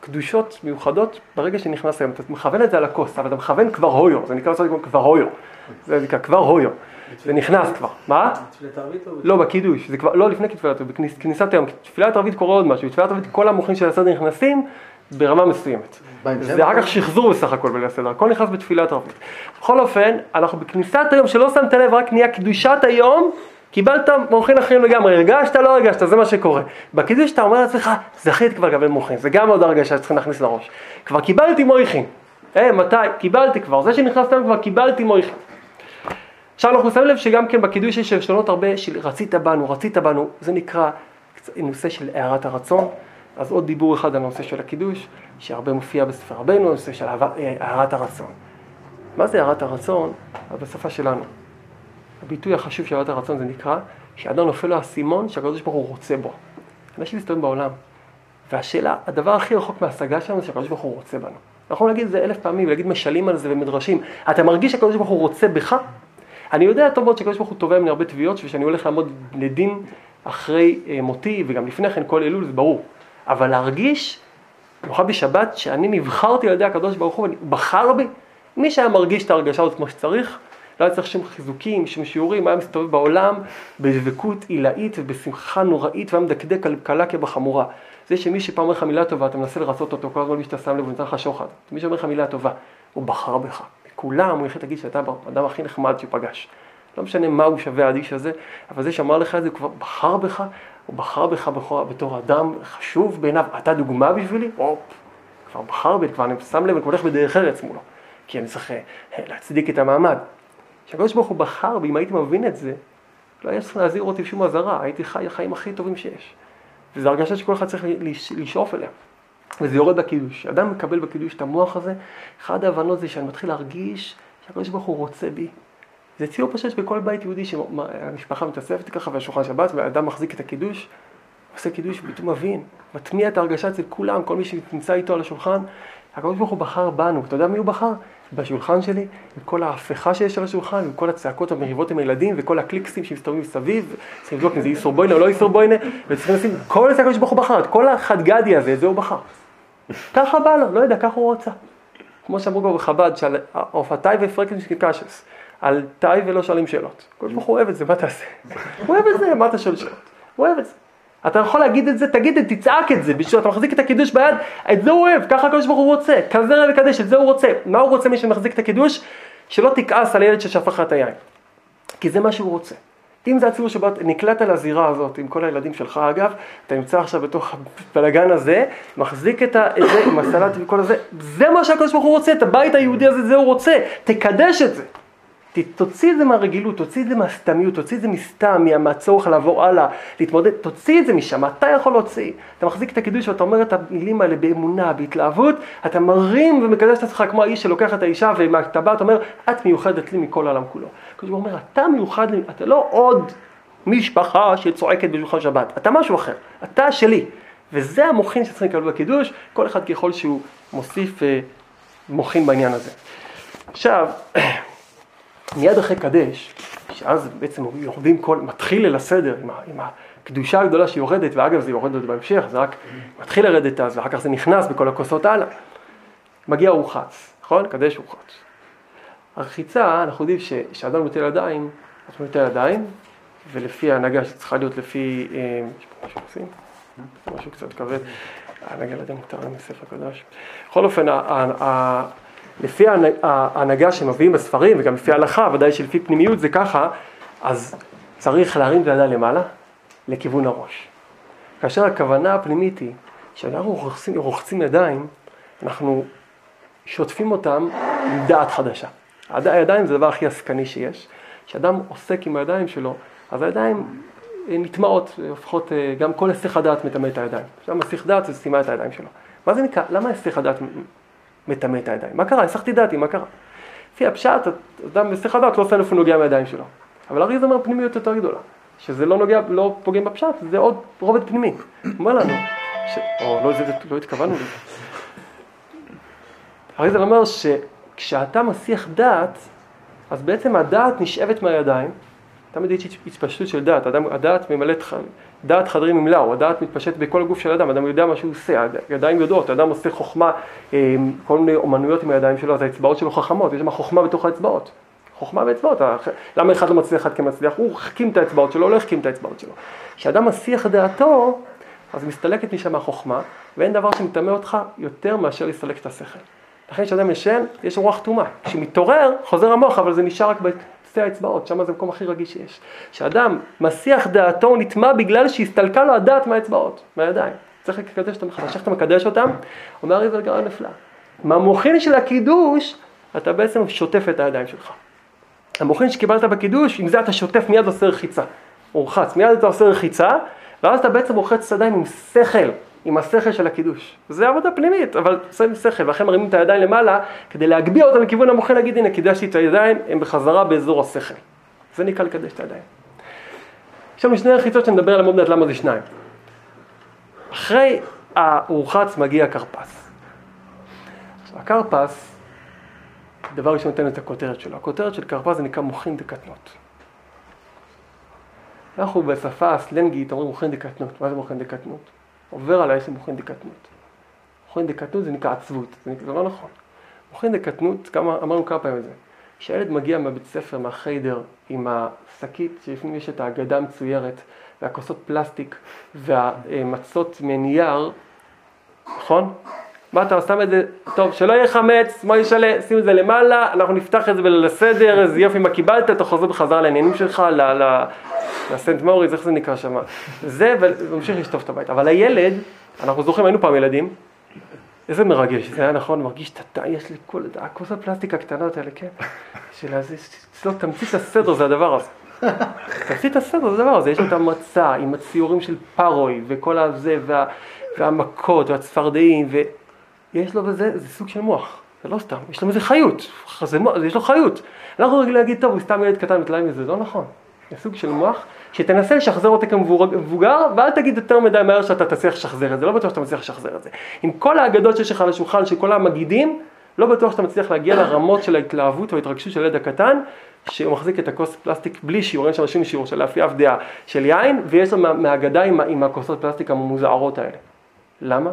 קדושות מיוחדות ברגע שנכנס היום. אתה מכוון את זה על הכוס, אבל אתה מכוון כבר הויו, זה נקרא כבר הויו. זה נקרא כבר הויו. זה נכנס כבר. מה? לא, בקידוש. זה כבר, לא לפני תפילת ערבית, בכניסת היום. תפילת ערבית קורה עוד משהו. בתפילת ערבית כל המוחים של הסדר נכנסים ברמה מסוימת. זה אחר כך שחזור בסך הכל בליל הסדר. הכל נכנס בתפילת ערבית. בכל אופן, אנחנו בכניסת היום שלא שמת לב, רק נהיה קדושת היום. קיבלת מוחין אחרים לגמרי, הרגשת, לא הרגשת, זה מה שקורה. בקידוש אתה אומר לעצמך, זכית כבר לקבל מוחין, זה גם עוד הרגשה שצריכים להכניס לראש. כבר קיבלתי מוחין. אה, מתי? קיבלתי כבר. זה שנכנסת היום כבר קיבלתי מוחין. עכשיו אנחנו שמים לב שגם כן בקידוש יש שונות הרבה של רצית בנו, רצית בנו, זה נקרא נושא של הערת הרצון. אז עוד דיבור אחד על הנושא של הקידוש, שהרבה מופיע בספר רבנו, הנושא של הערת הרצון. מה זה הערת הרצון? בשפה שלנו. הביטוי החשוב של הערת הרצון זה נקרא, שאדם נופל לו האסימון שהקדוש ברוך הוא רוצה בו. אנשים מסתובבים בעולם, והשאלה, הדבר הכי רחוק מההשגה שלנו זה שהקדוש ברוך הוא רוצה בנו. אנחנו יכולים להגיד את זה אלף פעמים, ולהגיד משלים על זה ומדרשים. אתה מרגיש שהקדוש ברוך הוא רוצה בך? אני יודע טוב מאוד שהקדוש ברוך הוא תובע ממני הרבה תביעות, ושאני הולך לעמוד לדין אחרי אה, מותי, וגם לפני כן כל אלול, זה ברור. אבל להרגיש, במיוחד בשבת, שאני נבחרתי על ידי הקדוש ברוך הוא, ואני בחר בי, מי שהיה מרגיש את ההרגשה הזאת כמו שצריך, לא היה צריך שום חיזוקים, שום שיעורים, היה מסתובב בעולם בדבקות עילאית ובשמחה נוראית והיה מדקדק על קלה כבחמורה. זה שמי שפעם אומר לך מילה טובה, אתה מנסה לרצות אותו כל הזמן מי שאתה שם לב, הוא נותן לך שוחד. מי שאומר לך מילה טובה, הוא בחר בך. כולם, הוא יכול להגיד שאתה האדם הכי נחמד שהוא פגש. לא משנה מה הוא שווה האדיש הזה, אבל זה שאמר לך את זה, הוא כבר בחר בך, הוא בחר בך בתור, בתור אדם חשוב בעיניו, אתה דוגמה בשבילי? הופ, כבר בחר בי, כבר אני שם לב, אני הולך בדרך ארץ מולו, כי אני צריך אה, להצדיק את המעמד. כשהקדוש ברוך הוא בחר בי, אם הייתי מבין את זה, לא היה צריך להזהיר אותי בשום אזהרה, הייתי חי החיים הכי טובים שיש. וזו הרגשה שכל אחד צריך לשאוף אליה. וזה יורד בקידוש. אדם מקבל בקידוש את המוח הזה, אחד ההבנות זה שאני מתחיל להרגיש שהקדוש ברוך הוא רוצה בי. זה ציור פשוט בכל בית יהודי שהמשפחה מתאספת ככה והשולחן שבת והאדם מחזיק את הקידוש, עושה קידוש פתאום מבין, מטמיע את ההרגשה אצל כולם, כל מי שנמצא איתו על השולחן. הוא בחר בנו, אתה יודע מי הוא בחר? בשולחן שלי, עם כל ההפכה שיש על השולחן, עם כל הצעקות המריבות עם הילדים וכל הקליקסים שמסתובבים מסביב, צריכים לבדוק אם זה איסור בוינה או לא איסור בוינה, וצריכים לשים, כל הקדוש ברוך הוא בחר, את כל החד גדי הזה, את זה הוא בחר. ככה בא לו, לא יודע, ככה הוא רצה. כמו שאמרו כבר בחב"ד, שעל עופתיי ופרקנשטיין קשס. על תאי ולא שואלים שאלות. הקדוש ברוך הוא אוהב את זה, מה תעשה? הוא אוהב את זה, מה אתה שואל שאלות? הוא אוהב את זה. אתה יכול להגיד את זה, תגיד את זה, תצעק את זה, בשביל אתה מחזיק את הקידוש ביד, את זה הוא אוהב, ככה הקדוש ברוך הוא רוצה, כזה ראה וקדש, את זה הוא רוצה. מה הוא רוצה מי שמחזיק את הקידוש? שלא תכעס על הילד ששפך את היין. כי זה מה שהוא רוצה. אם זה הציבור שבו נקלט על הזירה הזאת עם כל הילדים שלך אגב, אתה נמצא עכשיו בתוך הבלאגן הזה, מחזיק את, זה עם הסלט וכל הזה, זה מה שהקדוש ברוך הוא רוצה, את הבית היהודי הזה, זה הוא רוצה, תקדש את זה. תוציא את זה מהרגילות, תוציא את זה מהסתמיות, תוציא את זה מסתם, מהצורך לעבור הלאה, להתמודד, תוציא את זה משם, אתה יכול להוציא. אתה מחזיק את הקידוש ואתה אומר את המילים האלה באמונה, בהתלהבות, אתה מרים ומקדש את עצמך כמו האיש שלוקח את האישה ואתה בא, אתה אומר, את מיוחדת לי מכל העולם כולו. הקדוש הוא אומר, אתה מיוחד לי, אתה לא עוד משפחה שצועקת בשולחן שבת, אתה משהו אחר, אתה שלי. וזה המוחין שצריכים לקבל בקידוש, כל אחד ככל שהוא מוסיף אה, מוחין בעניין הזה. עכשיו, מיד אחרי קדש, שאז בעצם יורדים כל, מתחיל ליל הסדר עם, עם הקדושה הגדולה שיורדת, ואגב זה יורד עוד בהמשך, זה רק מתחיל לרדת אז, ואחר כך זה נכנס בכל הכוסות הלאה. מגיע רוחץ, נכון? קדש רוחץ. הרחיצה, אנחנו יודעים שאדם נוטל ידיים, אנחנו נוטל ידיים, ולפי ההנהגה שצריכה להיות לפי, אה, יש פה משהו עושים? משהו קצת כבד, ההנהגה לידיים מותר לנו מספר קדוש. בכל אופן, לפי ההנהגה שמביאים בספרים וגם לפי ההלכה, ודאי שלפי פנימיות זה ככה, אז צריך להרים את הידיים למעלה, לכיוון הראש. כאשר הכוונה הפנימית היא כשאנחנו רוחצים, רוחצים ידיים, אנחנו שוטפים אותם עם דעת חדשה. הידיים זה הדבר הכי עסקני שיש. כשאדם עוסק עם הידיים שלו, אז הידיים אה, נטמעות, לפחות אה, גם כל היסח הדעת מטמא את הידיים. עכשיו מסיח דעת זה סתימה את הידיים שלו. מה זה נקרא? למה היסח הדעת מטמא את הידיים. מה קרה? הסחתי דעתי, מה קרה? לפי הפשט, אדם בסך הדעת לא עושה איפה נוגע מהידיים שלו. אבל הרי זה אומר פנימיות יותר גדולה. שזה לא נוגע, לא פוגם בפשט, זה עוד רובד פנימי. אומר לנו, ש... או לא, זה, לא התכוונו לזה. הרי זה אומר שכשאתה מסיח דעת, אז בעצם הדעת נשאבת מהידיים, תמיד יש התפשטות של דעת, הדעת ממלאת דעת חדרים ממלאו, הדעת מתפשט בכל הגוף של האדם, אדם יודע מה שהוא עושה, הידיים יודעות, האדם עושה חוכמה, אה, כל מיני אומנויות עם הידיים שלו, אז האצבעות שלו חכמות, יש שם חוכמה בתוך האצבעות. חוכמה באצבעות, למה אחד לא מצליח, אחד כן מצליח? הוא החכים את האצבעות שלו, לא החכים את האצבעות שלו. כשאדם מסיח דעתו, אז מסתלקת משם החוכמה, ואין דבר שמטמא אותך יותר מאשר לסלק את השכל. לכן כשאדם ישן, יש רוח טומאה. כשמתעורר, חוזר המוח, אבל זה נשאר רק קצה האצבעות, שם זה המקום הכי רגיש שיש. כשאדם מסיח דעתו, הוא נטמע בגלל שהסתלקה לו הדעת מהאצבעות, מהידיים. צריך לקדש אותם מחדש. איך אתה מקדש אותם? אומר ריבל גרעין נפלא. מהמוחין של הקידוש, אתה בעצם שוטף את הידיים שלך. המוחין שקיבלת בקידוש, עם זה אתה שוטף מיד עושה רחיצה. הוא רחץ, מיד אתה עושה רחיצה, ואז אתה בעצם רוחץ את הידיים עם שכל, עם השכל של הקידוש. זה עבודה פנימית, אבל עם שכל, ואחרי מרימים את הידיים למעלה, כדי להגביה אותם לכיוון המוחין, להגיד הנה קידשתי את הידיים, הם בחזרה באזור השכל. זה נקרא לקדש את הידיים. יש לנו שני רחיצות שנדבר עליהם עוד מעט למה זה שניים. אחרי הרוחץ מגיע הכרפס. הכרפס, דבר ראשון נותן את הכותרת שלו. הכותרת של כרפס זה נקרא מוחין דקטנות. אנחנו בשפה הסלנגית אומרים מוחין דקטנות. מה זה מוחין דקטנות? עובר עליי יש מוחין דקטנות. מוחין דקטנות זה נקרא עצבות, זה, נקרא, זה לא נכון. מוחין דקטנות, כמה, אמרנו כמה פעמים את זה. כשילד מגיע מהבית ספר, מהחיידר, עם השקית, שלפעמים יש את האגדה המצוירת, והכוסות פלסטיק, והמצות מנייר, נכון? מה אתה שם את זה, טוב, שלא יהיה חמץ, מה ישאלה, שים את זה למעלה, אנחנו נפתח את זה בליל הסדר, איזה יופי מה קיבלת, אתה חוזר בחזרה לעניינים שלך, לסנט מוריס, איך זה נקרא שם, זה, וממשיך לשטוף את הבית. אבל הילד, אנחנו זוכרים, היינו פעם ילדים, איזה מרגש, זה היה נכון, מרגיש את התא, יש לי כל, הכוס הפלסטיק הקטנות האלה, כן, של הזה, אצלו תמצית הסדר זה הדבר הזה. תמצית הסדר זה הדבר הזה, יש את המצע עם הציורים של פארוי וכל הזה, וה, והמכות והצפרדעים, ויש לו בזה, זה סוג של מוח, זה לא סתם, יש לו איזה חיות, זה, יש לו חיות. אנחנו רגילים להגיד, טוב, הוא סתם ילד קטן מתלהב מזה, לא נכון. סוג של מוח, שתנסה לשחזר אותי כמבוגר, ואל תגיד יותר מדי מהר שאתה תצליח לשחזר את זה, לא בטוח שאתה מצליח לשחזר את זה. עם כל האגדות שיש לך על השולחן של כל המגידים, לא בטוח שאתה מצליח להגיע לרמות של ההתלהבות או ההתרגשות של ילד הקטן, שהוא מחזיק את הכוס פלסטיק בלי שיעור, אין שם שום שיעור של להפי אף דעה של יין, ויש לו מהאגדה עם, עם הכוסות פלסטיק המוזערות האלה. למה?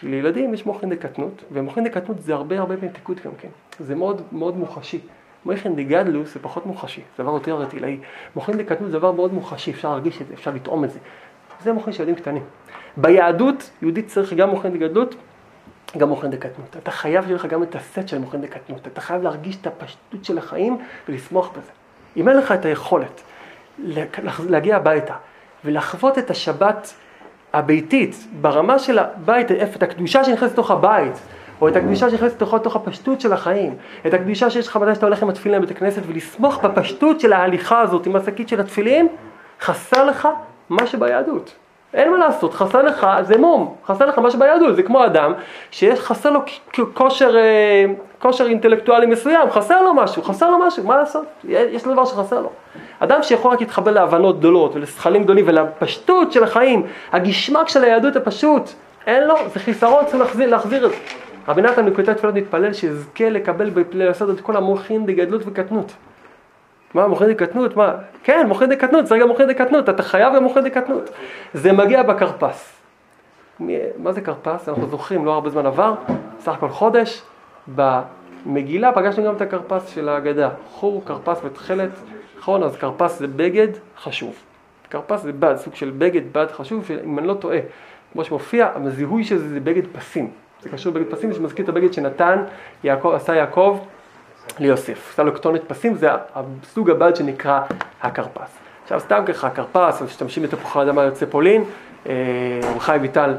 כי לילדים יש מוחין דקטנות, ומוחין דקטנות זה הרבה הרבה מתיקות גם כן. זה מאוד מאוד מוחשי. מויכן דגדלוס זה פחות מוחשי, זה דבר יותר רטילאי. מוחין דקטנות זה דבר מאוד מוחשי, אפשר להרגיש את זה, אפשר לטעום את זה. זה מוחין של ילדים קטנים. ביהדות, יהודית צריך גם מוחין דגדלות, גם מוחין דקטנות. אתה חייב שיהיה לך גם את הסט של מוחין דקטנות. אתה חייב להרגיש את הפשטות של החיים ולשמוח בזה. אם אין לך את היכולת להגיע הביתה ולחוות את השבת הביתית ברמה של הבית, את הקדושה שנכנסת לתוך הבית, או את הקדושה שנכנסת לתוך, לתוך הפשטות של החיים, את הקדושה שיש לך מתי שאתה הולך עם התפילין לבית הכנסת ולסמוך בפשטות של ההליכה הזאת עם השקית של התפילין, חסר לך מה שביהדות. אין מה לעשות, חסר לך, זה מום, חסר לך מה שביהדות, זה כמו אדם שיש, חסר לו כושר, אה, כושר אינטלקטואלי מסוים, חסר לו משהו, חסר לו משהו, מה לעשות? יש לו דבר שחסר לו. אדם שיכול רק להתחבר להבנות גדולות ולשכלים גדולים ולפשטות של החיים, הגשמק של היהדות הפשוט, אין לו, זה חיסרון, צריך להחזיר, להחזיר את זה. רבי נתן בקוטי תפילות מתפלל שיזכה לקבל הסוד את כל המוחין דגדלות וקטנות. מה, מוחין דקטנות? מה? כן, מוחין דקטנות, זה רגע מוחין דקטנות, אתה חייב גם מוחין דקטנות. זה מגיע בכרפס. מה זה כרפס? אנחנו זוכרים, לא הרבה זמן עבר, סך הכל חודש, במגילה פגשנו גם את הכרפס של ההגדה. חור, כרפס ותכלת, נכון? אז כרפס זה בגד חשוב. כרפס זה בד, סוג של בגד, בד חשוב, שאם אני לא טועה, כמו שמופיע, הזיהוי של זה זה בגד פסים. זה קשור לבגד פסים, שמזכיר את הבגד שנתן, יעקב, עשה יעקב ליוסף. עשה לו כתונת פסים, זה הסוג הבד שנקרא הכרפס. עכשיו סתם ככה, הכרפס, משתמשים בתפוחי האדמה יוצא פולין, אה, חי ויטל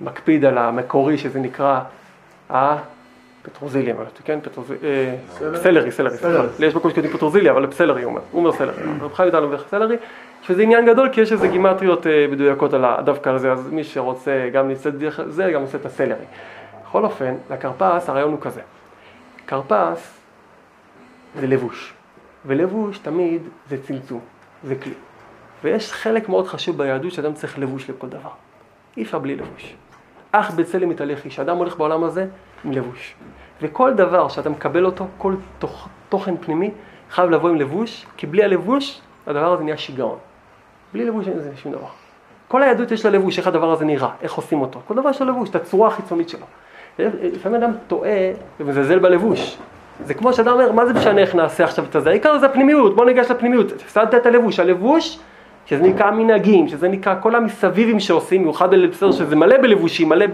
מקפיד על המקורי שזה נקרא הפטרוזיליה, כן? אה, סלרי, סלרי, יש מקום שקוראים פטרוזיליה, אבל פסלרי הוא אומר, הוא אומר סלרי. רב חי ויטל אומר סלרי, שזה עניין גדול כי יש איזה גימטריות אה, מדויקות על דווקא על זה, אז מי שרוצה גם לצאת דרך זה, גם עושה את הסלרי. בכל אופן, לכרפס הרעיון הוא כזה. כרפס זה לבוש, ולבוש תמיד זה צמצום, זה כלי. ויש חלק מאוד חשוב ביהדות שאדם צריך לבוש לכל דבר. אי אפשר בלי לבוש. אך בצלם מתהלך שאדם הולך בעולם הזה עם לבוש. וכל דבר שאתה מקבל אותו, כל תוכ, תוכן פנימי, חייב לבוא עם לבוש, כי בלי הלבוש, הדבר הזה נהיה שיגעון. בלי לבוש אין לזה שום דבר. כל היהדות יש לה לבוש, איך הדבר הזה נראה, איך עושים אותו. כל דבר יש לו לבוש, את הצורה החיצונית שלו. לפעמים אדם טועה ומזלזל בלבוש. זה כמו שאדם אומר, מה זה משנה איך נעשה עכשיו את זה? העיקר זה הפנימיות, בוא ניגש לפנימיות. הפסדת את הלבוש. הלבוש, שזה נקרא מנהגים, שזה נקרא כל המסביבים שעושים, במיוחד בלבסר, שזה מלא בלבושים, מלא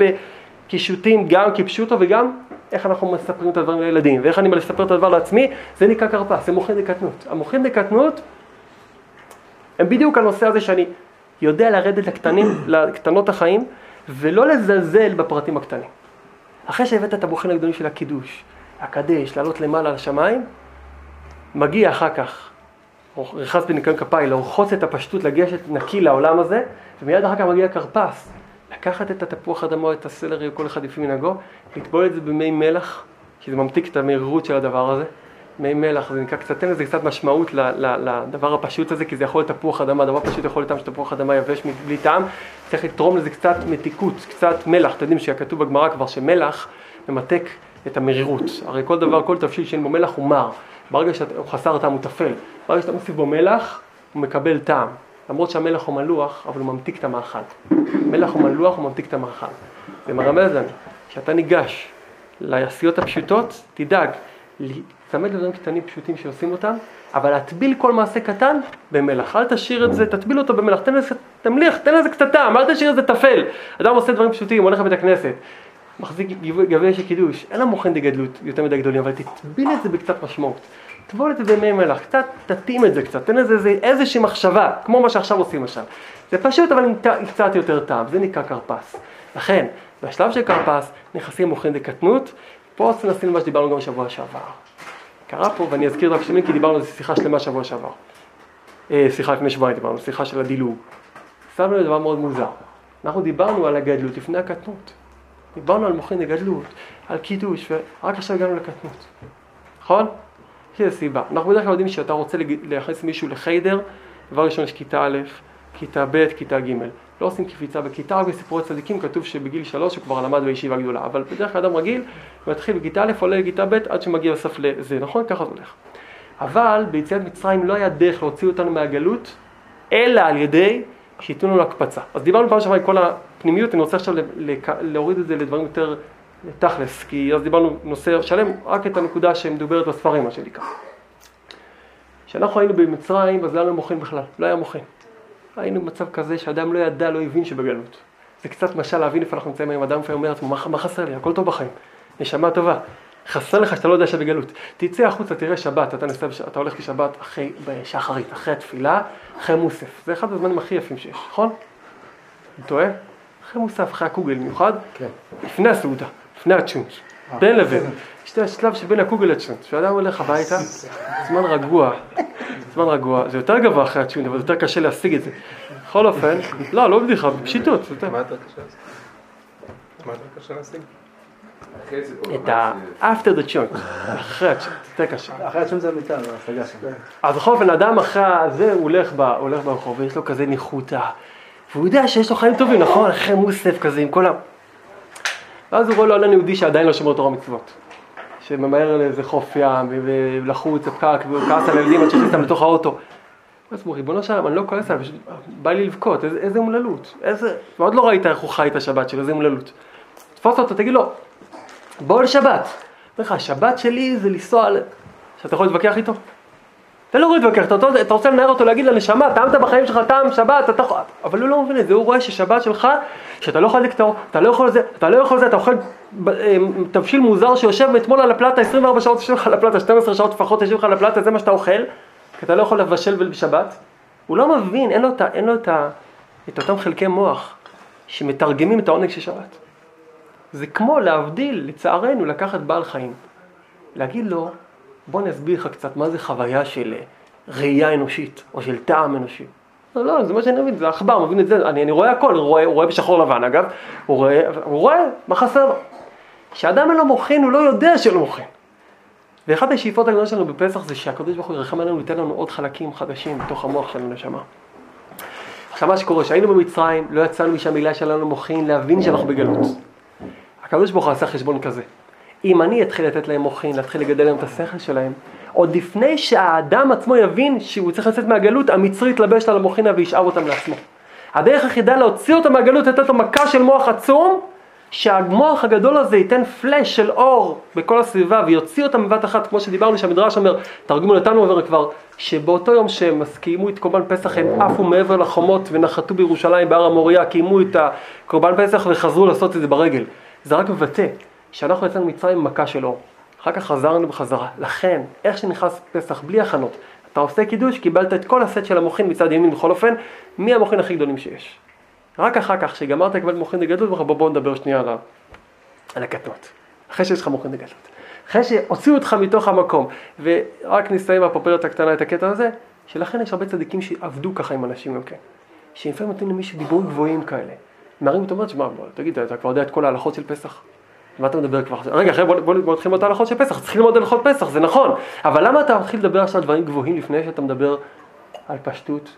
בקישוטים, גם כפשוטו וגם איך אנחנו מספרים את הדברים לילדים, ואיך אני מספר את הדבר לעצמי, זה נקרא כרפס, זה מוחין דקטנות. המוחין דקטנות הם בדיוק הנושא הזה שאני יודע לרדת לקטנים, לקטנות החיים, ולא לזלזל בפרטים הקטנים. אחרי שהבאת את המוחין הגדולים של הקידוש, הקדש, לעלות למעלה לשמיים, מגיע אחר כך, רכס בניקיון כפיי, לרחוץ את הפשטות, לגשת נקי לעולם הזה, ומיד אחר כך מגיע כרפס, לקחת את התפוח אדמה, את הסלרי, כל אחד לפי מנהגו, לטבול את זה במי מלח, שזה ממתיק את המהירות של הדבר הזה. מי מלח, זה נקרא קצת, תן לזה קצת משמעות לדבר הפשוט הזה, כי זה יכול להיות תפוח אדמה, דבר פשוט יכול להיות טעם של תפוח אדמה יבש בלי טעם, צריך לתרום לזה קצת מתיקות, קצת מלח, אתם יודעים שכתוב בגמרא כבר שמלח ממתק את המרירות, הרי כל דבר, כל תבשיל שאין בו מלח הוא מר, ברגע שהוא חסר טעם הוא טפל, ברגע שאתה מוסיף בו מלח, הוא מקבל טעם, למרות שהמלח הוא מלוח, אבל הוא ממתיק את המאכל, מלח הוא מלוח, הוא ממתיק את המאכל, זה מרמז לנו, כשאתה ניגש לעשיות הפשוטות, תדאג להיצמד לדברים קטנים פשוטים שעושים אותם, אבל להטביל כל מעשה קטן במלח. אל תשאיר את זה, תטביל אותו במלח, תן לזה, תמליח, תן לזה קצת טעם, אל תשאיר את זה טפל. אדם עושה דברים פשוטים, הולך לבית הכנסת, מחזיק גביע של קידוש, אין לו מוכן דגדלות יותר מדי גדולים, אבל תטביל את זה בקצת משמעות. טבול את זה במי מלח, קצת תתאים את זה קצת, תן לזה איזה, איזושהי מחשבה, כמו מה שעכשיו עושים עכשיו. זה פשוט אבל עם קצת יותר טעם, זה נקרא כרפס. לכן, בשלב של כרפס נכנסים מוכן דקטנות, פה רוצים לשים למה שדיברנו גם בשבוע שעבר. קרה פה, ואני אזכיר רק שנים כי דיברנו על זה שיחה שלמה שבוע שעבר. אה, שיחה לפני שבועיים דיברנו, שיחה של הדילוג. שמנו לב דבר מאוד מוזר. אנחנו דיברנו על הגדלות לפני הקטנות. דיברנו על מוכן הגדלות, על קידוש, ורק עכשיו הגענו לקטנות. נכון? יש סיבה. אנחנו בדרך כלל יודעים שאתה רוצה להכניס מישהו לחיידר, דבר ראשון יש כיתה א', כיתה ב', כיתה ג'. לא עושים קפיצה בכיתה, רק בסיפורי צדיקים כתוב שבגיל שלוש הוא כבר למד בישיבה גדולה, אבל בדרך כלל אדם רגיל, מתחיל בכיתה א', עולה לכיתה ב', עד שמגיע בסוף לזה, נכון? ככה זה הולך. אבל ביציאת מצרים לא היה דרך להוציא אותנו מהגלות, אלא על ידי שייתנו לנו הקפצה. אז דיברנו פעם שעברה עם כל הפנימיות, אני רוצה עכשיו להוריד את זה לדברים יותר תכלס, כי אז דיברנו נושא שלם, רק את הנקודה שמדוברת בספרים, מה שנקרא. כשאנחנו היינו במצרים, אז לא היה לנו מוחין בכלל, לא היה מוחין. היינו במצב כזה שאדם לא ידע, לא הבין שבגלות. זה קצת משל להבין איפה אנחנו נמצאים היום, אדם לפעמים אומר לעצמו, מה, מה חסר לי? הכל טוב בחיים. נשמה טובה. חסר לך שאתה לא יודע שבגלות. תצא החוצה, תראה שבת, אתה, נסע, אתה הולך בשבת אחרי, בשחרית, אחרי התפילה, אחרי מוסף. זה אחד הזמנים הכי יפים שיש, נכון? אני טועה? אחרי מוסף, אחרי הקוגל במיוחד, כן. לפני הסעודה, לפני הצ'ונץ', אה. בין לבין. יש את השלב שבין הקוגל לצ'ונץ', כשאדם הולך הביתה, זמן רגוע, זמן רגוע, זה יותר גבוה אחרי הצ'ונץ', אבל זה יותר קשה להשיג את זה. בכל אופן, לא, לא בדיחה, בפשיטות. מה יותר קשה להשיג? מה יותר קשה להשיג? את ה-after the chunk, אחרי הצ'ונט, יותר קשה. אחרי הצ'ונט זה אמיתה, זה השגה שם. אז בכל אופן, אדם אחרי זה, הוא הולך ברחוב, ויש לו כזה ניחותא, והוא יודע שיש לו חיים טובים, נכון? אחרי מוסף כזה, עם כל ה... ואז הוא רואה לו עלן יהודי שעדיין לא שומר תורה מצוות. שממהר לאיזה חוף ים, ולחוץ, הפקק, והוא כעס על הילדים עד שהכניס לתוך האוטו. אז ריבונו שלם, אני לא כועס עליו, בא לי לבכות, איזה אומללות, איזה... ועוד לא ראית איך הוא חי את השבת שלו, איזה אומללות. תפוס אותו, תגיד לו, בוא לשבת. אומר לך, השבת שלי זה לנסוע, שאתה יכול להתווכח איתו? לא יכול להתווכח, אתה, אתה רוצה לנער אותו, להגיד לנשמה, טעמת בחיים שלך טעם שבת, אתה. אבל הוא לא מבין את זה, הוא רואה ששבת שלך, שאתה לא יכול לקטור, אתה לא יכול זה, אתה לא יכול זה, אתה אוכל אה, תבשיל מוזר שיושב אתמול על הפלטה, 24 שעות יושב לך על הפלטה, 12 שעות לפחות יושב לך על הפלטה, זה מה שאתה אוכל, כי אתה לא יכול לבשל בשבת. הוא לא מבין, אין לו, אין לו את, את אותם חלקי מוח שמתרגמים את העונג של שבת. זה כמו להבדיל, לצערנו, לקחת בעל חיים. להגיד לו, בוא אני אסביר לך קצת מה זה חוויה של אה, ראייה אנושית, או של טעם אנושי. לא, לא, זה מה שאני מבין, זה עכבר, מבין את זה, אני, אני רואה הכל, הוא רואה, הוא רואה בשחור לבן אגב, הוא רואה, הוא רואה, מה חסר לו? כשאדם אין לו מוחין, הוא לא יודע שאין לו מוחין. ואחת השאיפות הגדולות שלנו בפסח זה שהקדוש ברוך הוא ירחם עלינו, ייתן לנו עוד חלקים חדשים בתוך המוח של הנשמה. עכשיו מה שקורה, כשהיינו במצרים, לא יצאנו משם בגלל שהיה לנו מוחין להבין שאנחנו בגלות. הקדוש ברוך הוא עשה חשבון כזה. אם אני אתחיל לתת להם מוחין, להתחיל לגדל להם את השכל שלהם, עוד לפני שהאדם עצמו יבין שהוא צריך לצאת מהגלות, המצרי יתלבש על המוחינה וישאב אותם לעצמו. הדרך היחידה להוציא אותו מהגלות, לתת לו מכה של מוח עצום, שהמוח הגדול הזה ייתן פלאש של אור בכל הסביבה ויוציא אותם בבת אחת, כמו שדיברנו שהמדרש אומר, תרגמו נתנו אומר כבר, שבאותו יום שהם קיימו את קורבן פסח הם עפו מעבר לחומות ונחתו בירושלים בהר המוריה, קיימו את הקורבן פסח וחזרו לעשות את זה ברגל. זה רק מבטא שאנחנו יצאנו ממצרים מכה של אור. אחר כך חזרנו בחזרה. לכן, איך שנכנס פסח בלי הכנות, אתה עושה קידוש, קיבלת את כל הסט של המוחין מצד ימין בכל אופן, מי המוחין הכי גדולים שיש. רק אחר כך, כשגמרת לקבל מוחין לגדלות, בואו בוא נדבר שנייה על, על הקטנות. אחרי שיש לך מוחין לגדלות. אחרי שהוציאו אותך מתוך המקום. ורק נסיים בפרפרת הקטנה את הקטע הזה, שלכן יש הרבה צדיקים שעבדו ככה עם אנשים גם כן. שלפעמים נותנים למישהו דיבורים גבוהים כאלה. מרים אותו אומרת, שמע, תגיד, אתה כבר יודע את כל ההלכות של פסח? מה אתה מדבר כבר? רגע, אחרי בוא, בוא, בוא נתחיל ללמוד את ההלכות של פסח, צריך ללמוד הלכות פסח, זה נכון. אבל למה אתה מתחיל לדבר עכשיו דברים גבוהים לפני שאתה מדבר על פשטות?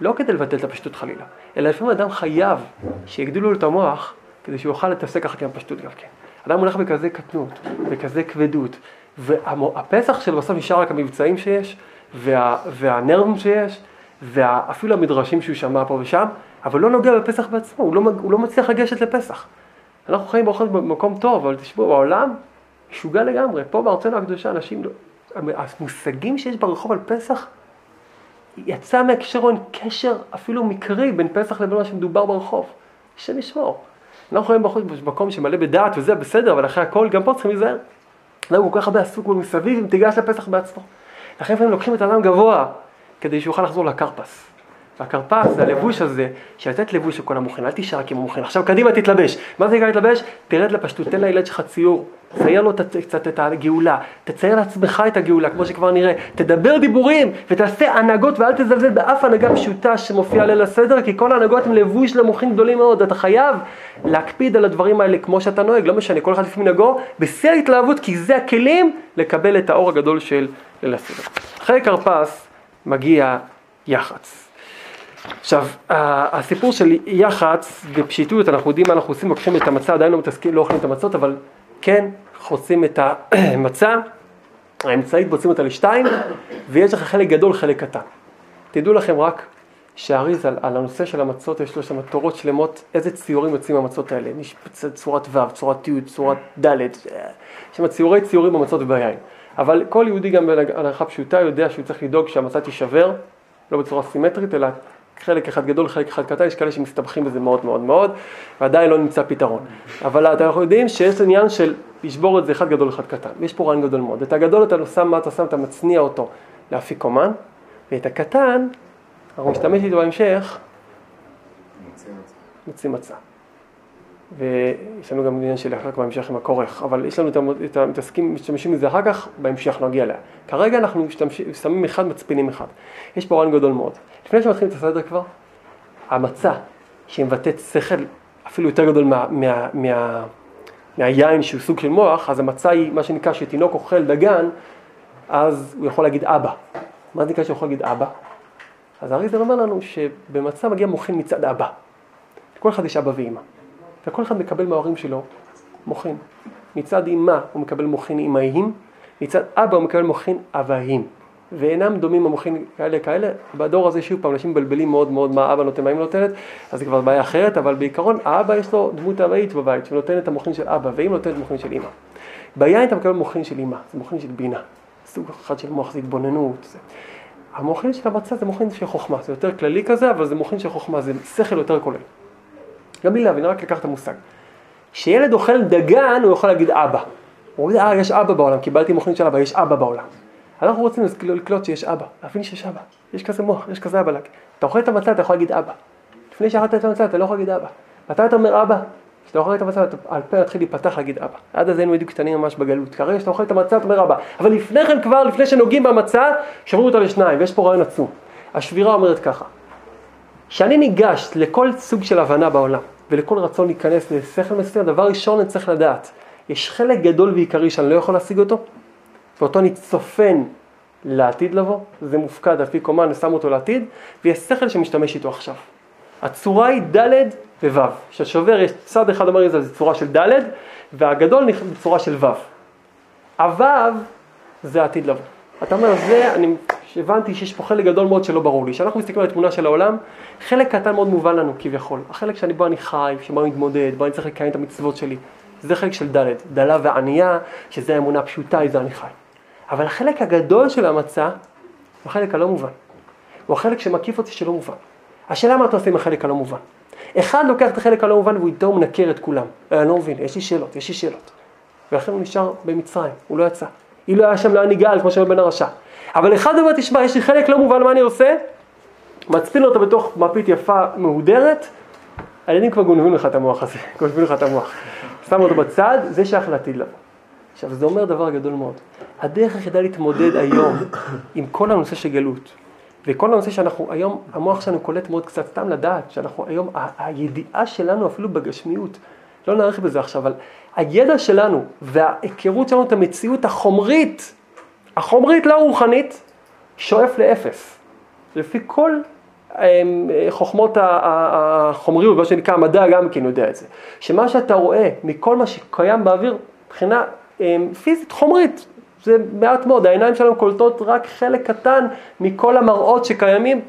לא כדי לבטל את הפשטות חלילה, אלא לפעמים אדם חייב שיגדילו לו את המוח כדי שהוא יוכל להתעסק אחר עם הפשטות גם כן. אדם הולך בכזה קטנות, בכזה כבדות, והפסח שלו בסוף נשאר רק המבצעים שיש, וה, והנרבים שיש, ואפילו המדרשים שהוא שמע פה ושם, אבל לא נוגע בפסח בעצמו, הוא לא, הוא לא מצליח לגשת לפסח. אנחנו חיים באוכל במקום טוב, אבל תשמעו, העולם משוגע לגמרי. פה בארצנו הקדושה אנשים, לא- המושגים שיש ברחוב על פסח, יצא מהקשר, אין קשר אפילו מקרי בין פסח לבין מה שמדובר ברחוב. השם ישמור. אנחנו חיים במקום שמלא בדעת וזה בסדר, אבל אחרי הכל, גם פה צריכים להיזהר. אדם הוא כל כך הרבה עסוק מסביב, אם תיגש לפסח בעצמו. לכן לפעמים לוקחים את האדם גבוה, כדי שיוכל לחזור לקרפס. והכרפס זה הלבוש הזה, שלתת לבוש לכל המוכן, אל תישאר רק עם המוכן. עכשיו קדימה תתלבש. מה זה נקרא להתלבש? תרד לפשטות, תן לילד שלך ציור, צייר לו קצת את הגאולה, תצייר לעצמך את הגאולה, כמו שכבר נראה, תדבר דיבורים ותעשה הנהגות ואל תזלזל באף הנהגה פשוטה שמופיעה ליל הסדר, כי כל ההנהגות הן לבוש למוחין גדולים מאוד, אתה חייב להקפיד על הדברים האלה כמו שאתה נוהג, לא משנה, כל אחד לפי מנהגו, בשיא ההתלהבות, כי זה הכלים לקבל את האור הגדול של ליל הסדר. אחרי כרפס מגיע יח"צ. עכשיו, הסיפור של יח"צ ופשיטות, אנחנו יודעים מה אנחנו עושים, לוקחים את המצה, עדיין לא מתעסקים, לא אוכלים את המצות, אבל כן חוצים את המצה, האמצעית בוצעים אותה לשתיים, ויש לך חלק גדול, חלק קטן. תדעו לכם רק שהאריז על, על הנושא של המצות, יש לו שם תורות שלמות, איזה ציורים יוצאים מהמצות האלה. יש צורת ו', צורת י', צורת ד', יש שם ציורי ציורים במצות וביין. אבל כל יהודי גם בהלכה פשוטה יודע שהוא צריך לדאוג שהמצה תישבר, לא בצורה סימטרית, אלא חלק אחד גדול, חלק אחד קטן, יש כאלה שמסתבכים בזה מאוד מאוד מאוד, ועדיין לא נמצא פתרון. אבל אנחנו יודעים שיש עניין של לשבור את זה אחד גדול, אחד קטן. יש פה רעיון גדול מאוד. את הגדול אתה לא שם, מה אתה שם? אתה מצניע אותו לאפיקומן, ואת הקטן, אנחנו נשתמש איתו בהמשך, מוציא מצה. ויש לנו גם עניין של אחר כך בהמשך עם הכורך, אבל יש לנו את המתעסקים, משתמשים בזה אחר כך, בהמשך נגיע אליה. כרגע אנחנו משתמשים, שמים אחד, מצפינים אחד. יש פה רעיון גדול מאוד. לפני שמתחילים את הסדר כבר, המצה שמבטאת שכל אפילו יותר גדול מה, מה, מה, מהיין שהוא סוג של מוח, אז המצה היא מה שנקרא שתינוק אוכל דגן, אז הוא יכול להגיד אבא. מה זה נקרא שהוא יכול להגיד אבא? אז האריזל אומר לנו שבמצה מגיע מוחין מצד אבא. לכל אחד יש אבא ואימא. וכל אחד מקבל מההורים שלו מוחין. מצד אימה הוא מקבל מוחין אימהים, מצד אבא הוא מקבל מוחין אבאים. ואינם דומים המוחין כאלה כאלה. בדור הזה שוב פעם אנשים מבלבלים מאוד מאוד מה אבא נותן, מה אמא נותנת, אז זה כבר בעיה אחרת, אבל בעיקרון האבא יש לו דמות אבאית בבית שנותנת את המוחין של אבא, ואמא נותנת מוחין של אמא. ביין אתה מקבל מוחין של אמא, זה מוחין של בינה. סוג אחד של מוח זה התבוננות. זה. המוחין של המצה זה מוחין של חוכמה, זה יותר כללי כזה, אבל זה מוחין של חוכמה, זה שכל יותר כולל. גם בלי להבין, רק לקחת את המושג. כשילד אוכל דגן, הוא יכול להגיד אבא. הוא אומר, אה, יש אבא בעולם, קיבלתי מוכנית של אבא, יש אבא בעולם. אנחנו רוצים לקלוט שיש אבא, להבין שיש אבא, יש כזה מוח, יש כזה אבא. אתה אוכל את המצה, אתה יכול להגיד אבא. לפני שאכלת את המצה, אתה לא יכול להגיד אבא. מתי אתה אומר אבא? כשאתה אוכל את המצה, אתה על פה מתחיל להיפתח להגיד אבא. עד אז היינו בדיוק קטנים ממש בגלות. כרגע כשאתה אוכל את המצה, אתה אומר אבא. אבל לפני כן כבר, לפני שנוגעים במצה, שברו אותה לשניים, ויש פה רעיון עצום. השבירה אומרת ככה, כשאני ניגש לכל סוג של הבנה בעולם, ולכל רצון להיכנס לשכל מסוים, דבר ראשון אני צריך לדעת, יש חלק גדול ועיקרי שאני לא יכול להשיג אותו, ואותו אני צופן לעתיד לבוא, זה מופקד על פי קומה, אני שם אותו לעתיד, ויש שכל שמשתמש איתו עכשיו. הצורה היא ד' וו'. כששובר יש צד אחד אומר לזה, זה צורה של ד', והגדול בצורה של ו'. הו' זה העתיד לבוא. אתה אומר, זה, אני הבנתי שיש פה חלק גדול מאוד שלא ברור לי. כשאנחנו מסתכלים על התמונה של העולם, חלק קטן מאוד מובן לנו כביכול. החלק שאני בו אני חי, שבו אני מתמודד, בו אני צריך לקיים את המצוות שלי. זה חלק של ד', דלה וענייה, שזה האמונה הפשוטה, איזה אני חי. אבל החלק הגדול של המצה, הוא החלק הלא מובן. הוא החלק שמקיף אותי שלא מובן. השאלה מה אתה עושה עם החלק הלא מובן. אחד לוקח את החלק הלא מובן והוא איתו מנקר את כולם. אני לא מבין, יש לי שאלות, יש לי שאלות. ולכן הוא נשאר במצרים, הוא לא יצא. אם לא היה שם לא היה נגאל, כמו שאומר בן הרשע. אבל אחד אומר, תשמע, יש לי חלק לא מובן, מה אני עושה? מצפין אותו בתוך מפית יפה מהודרת, הילדים כבר גונבים לך את המוח הזה, גונבים לך את המוח. שם אותו בצד, זה שייך לעתיד לבוא. עכשיו, זה אומר דבר גדול מאוד. הדרך היחידה להתמודד היום עם כל הנושא של גלות, וכל הנושא שאנחנו היום, המוח שלנו קולט מאוד קצת, סתם לדעת, שאנחנו היום, הידיעה שלנו אפילו בגשמיות, לא נאריך בזה עכשיו, אבל הידע שלנו וההיכרות שלנו את המציאות החומרית, החומרית לא הרוחנית, שואף לאפס. לפי כל אמ, חוכמות החומריות, מה שנקרא המדע גם כן יודע את זה. שמה שאתה רואה מכל מה שקיים באוויר, מבחינה אמ, פיזית, חומרית, זה מעט מאוד, העיניים שלנו קולטות רק חלק קטן מכל המראות שקיימים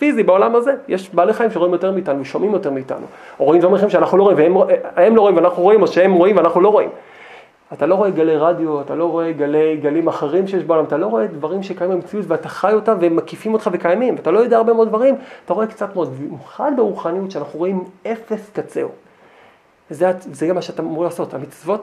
פיזי בעולם הזה. יש בעלי חיים שרואים יותר מאיתנו, שומעים יותר מאיתנו. או רואים דברים אחרים שאנחנו לא רואים, והם לא רואים ואנחנו רואים, או שהם רואים ואנחנו לא רואים. אתה לא רואה גלי רדיו, אתה לא רואה גלי, גלים אחרים שיש בעולם, אתה לא רואה דברים שקיימים במציאות ואתה חי אותם והם מקיפים אותך וקיימים, ואתה לא יודע הרבה מאוד דברים, אתה רואה קצת מאוד, במיוחד ברוחניות שאנחנו רואים אפס קצהו. זה, זה מה שאתה אמור לעשות, המצוות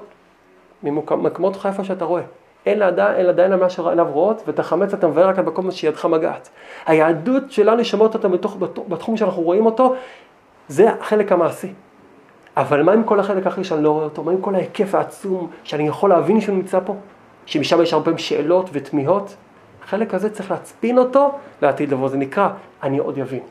ממקומות לך איפה שאתה רואה. אין לה עדיין, מה שעיניו רואות, ואת החמץ אתה מבאר רק במקום שידך מגעת. היהדות שלנו שמות אותה בתוך, בתחום שאנחנו רואים אותו, זה החלק המעשי. אבל מה עם כל החלק האחר שאני לא רואה אותו? מה עם כל ההיקף העצום שאני יכול להבין שהוא נמצא פה? שמשם יש הרבה שאלות ותמיהות? החלק הזה צריך להצפין אותו לעתיד לבוא, זה נקרא, אני עוד יבין.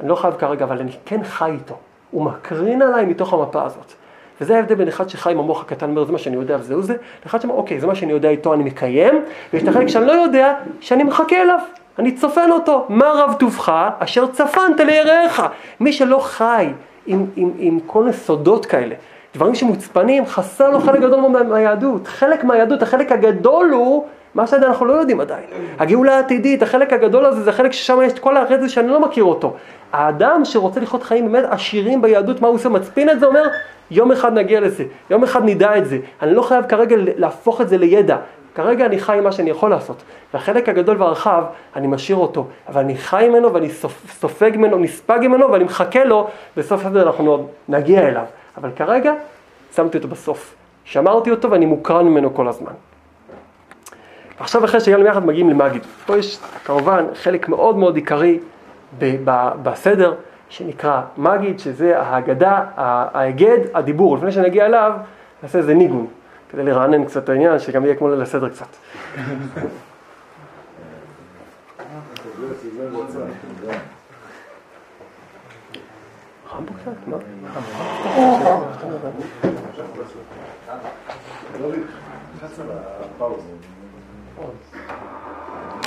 אני לא חייב כרגע, אבל אני כן חי איתו. הוא מקרין עליי מתוך המפה הזאת. וזה ההבדל בין אחד שחי עם המוח הקטן, אומר, זה מה שאני יודע וזהו זה, לאחד שאומר, אוקיי, זה מה שאני יודע איתו, אני מקיים, ויש את החלק שאני לא יודע, שאני מחכה אליו, אני צופן אותו. מה רב טובך אשר צפנת ליראיך? מי שלא חי עם, עם, עם כל הסודות כאלה, דברים שמוצפנים, חסר לו חלק גדול מהיהדות. חלק מהיהדות, החלק הגדול הוא מה שעדיין אנחנו לא יודעים עדיין. הגאולה העתידית, החלק הגדול הזה, זה חלק ששם יש את כל הרזל שאני לא מכיר אותו. האדם שרוצה לחיות חיים באמת עשירים ביהדות, מה הוא עושה? מצפין את זה, אומר, יום אחד נגיע לזה, יום אחד נדע את זה. אני לא חייב כרגע להפוך את זה לידע. כרגע אני חי עם מה שאני יכול לעשות. והחלק הגדול והרחב, אני משאיר אותו. אבל אני חי ממנו ואני סופג ממנו, נספג ממנו ואני מחכה לו, בסוף הזה אנחנו עוד נגיע אליו. אבל כרגע, שמתי אותו בסוף. שמרתי אותו ואני מוקרן ממנו כל הזמן. עכשיו אחרי שהגענו יחד מגיעים למגיד. פה יש כמובן חלק מאוד מאוד עיקרי בסדר. שנקרא מגיד, שזה ההגדה, ההגד, הדיבור. לפני שנגיע אליו, נעשה איזה ניגון, כדי לרענן קצת את העניין, שגם יהיה כמו ליל הסדר קצת.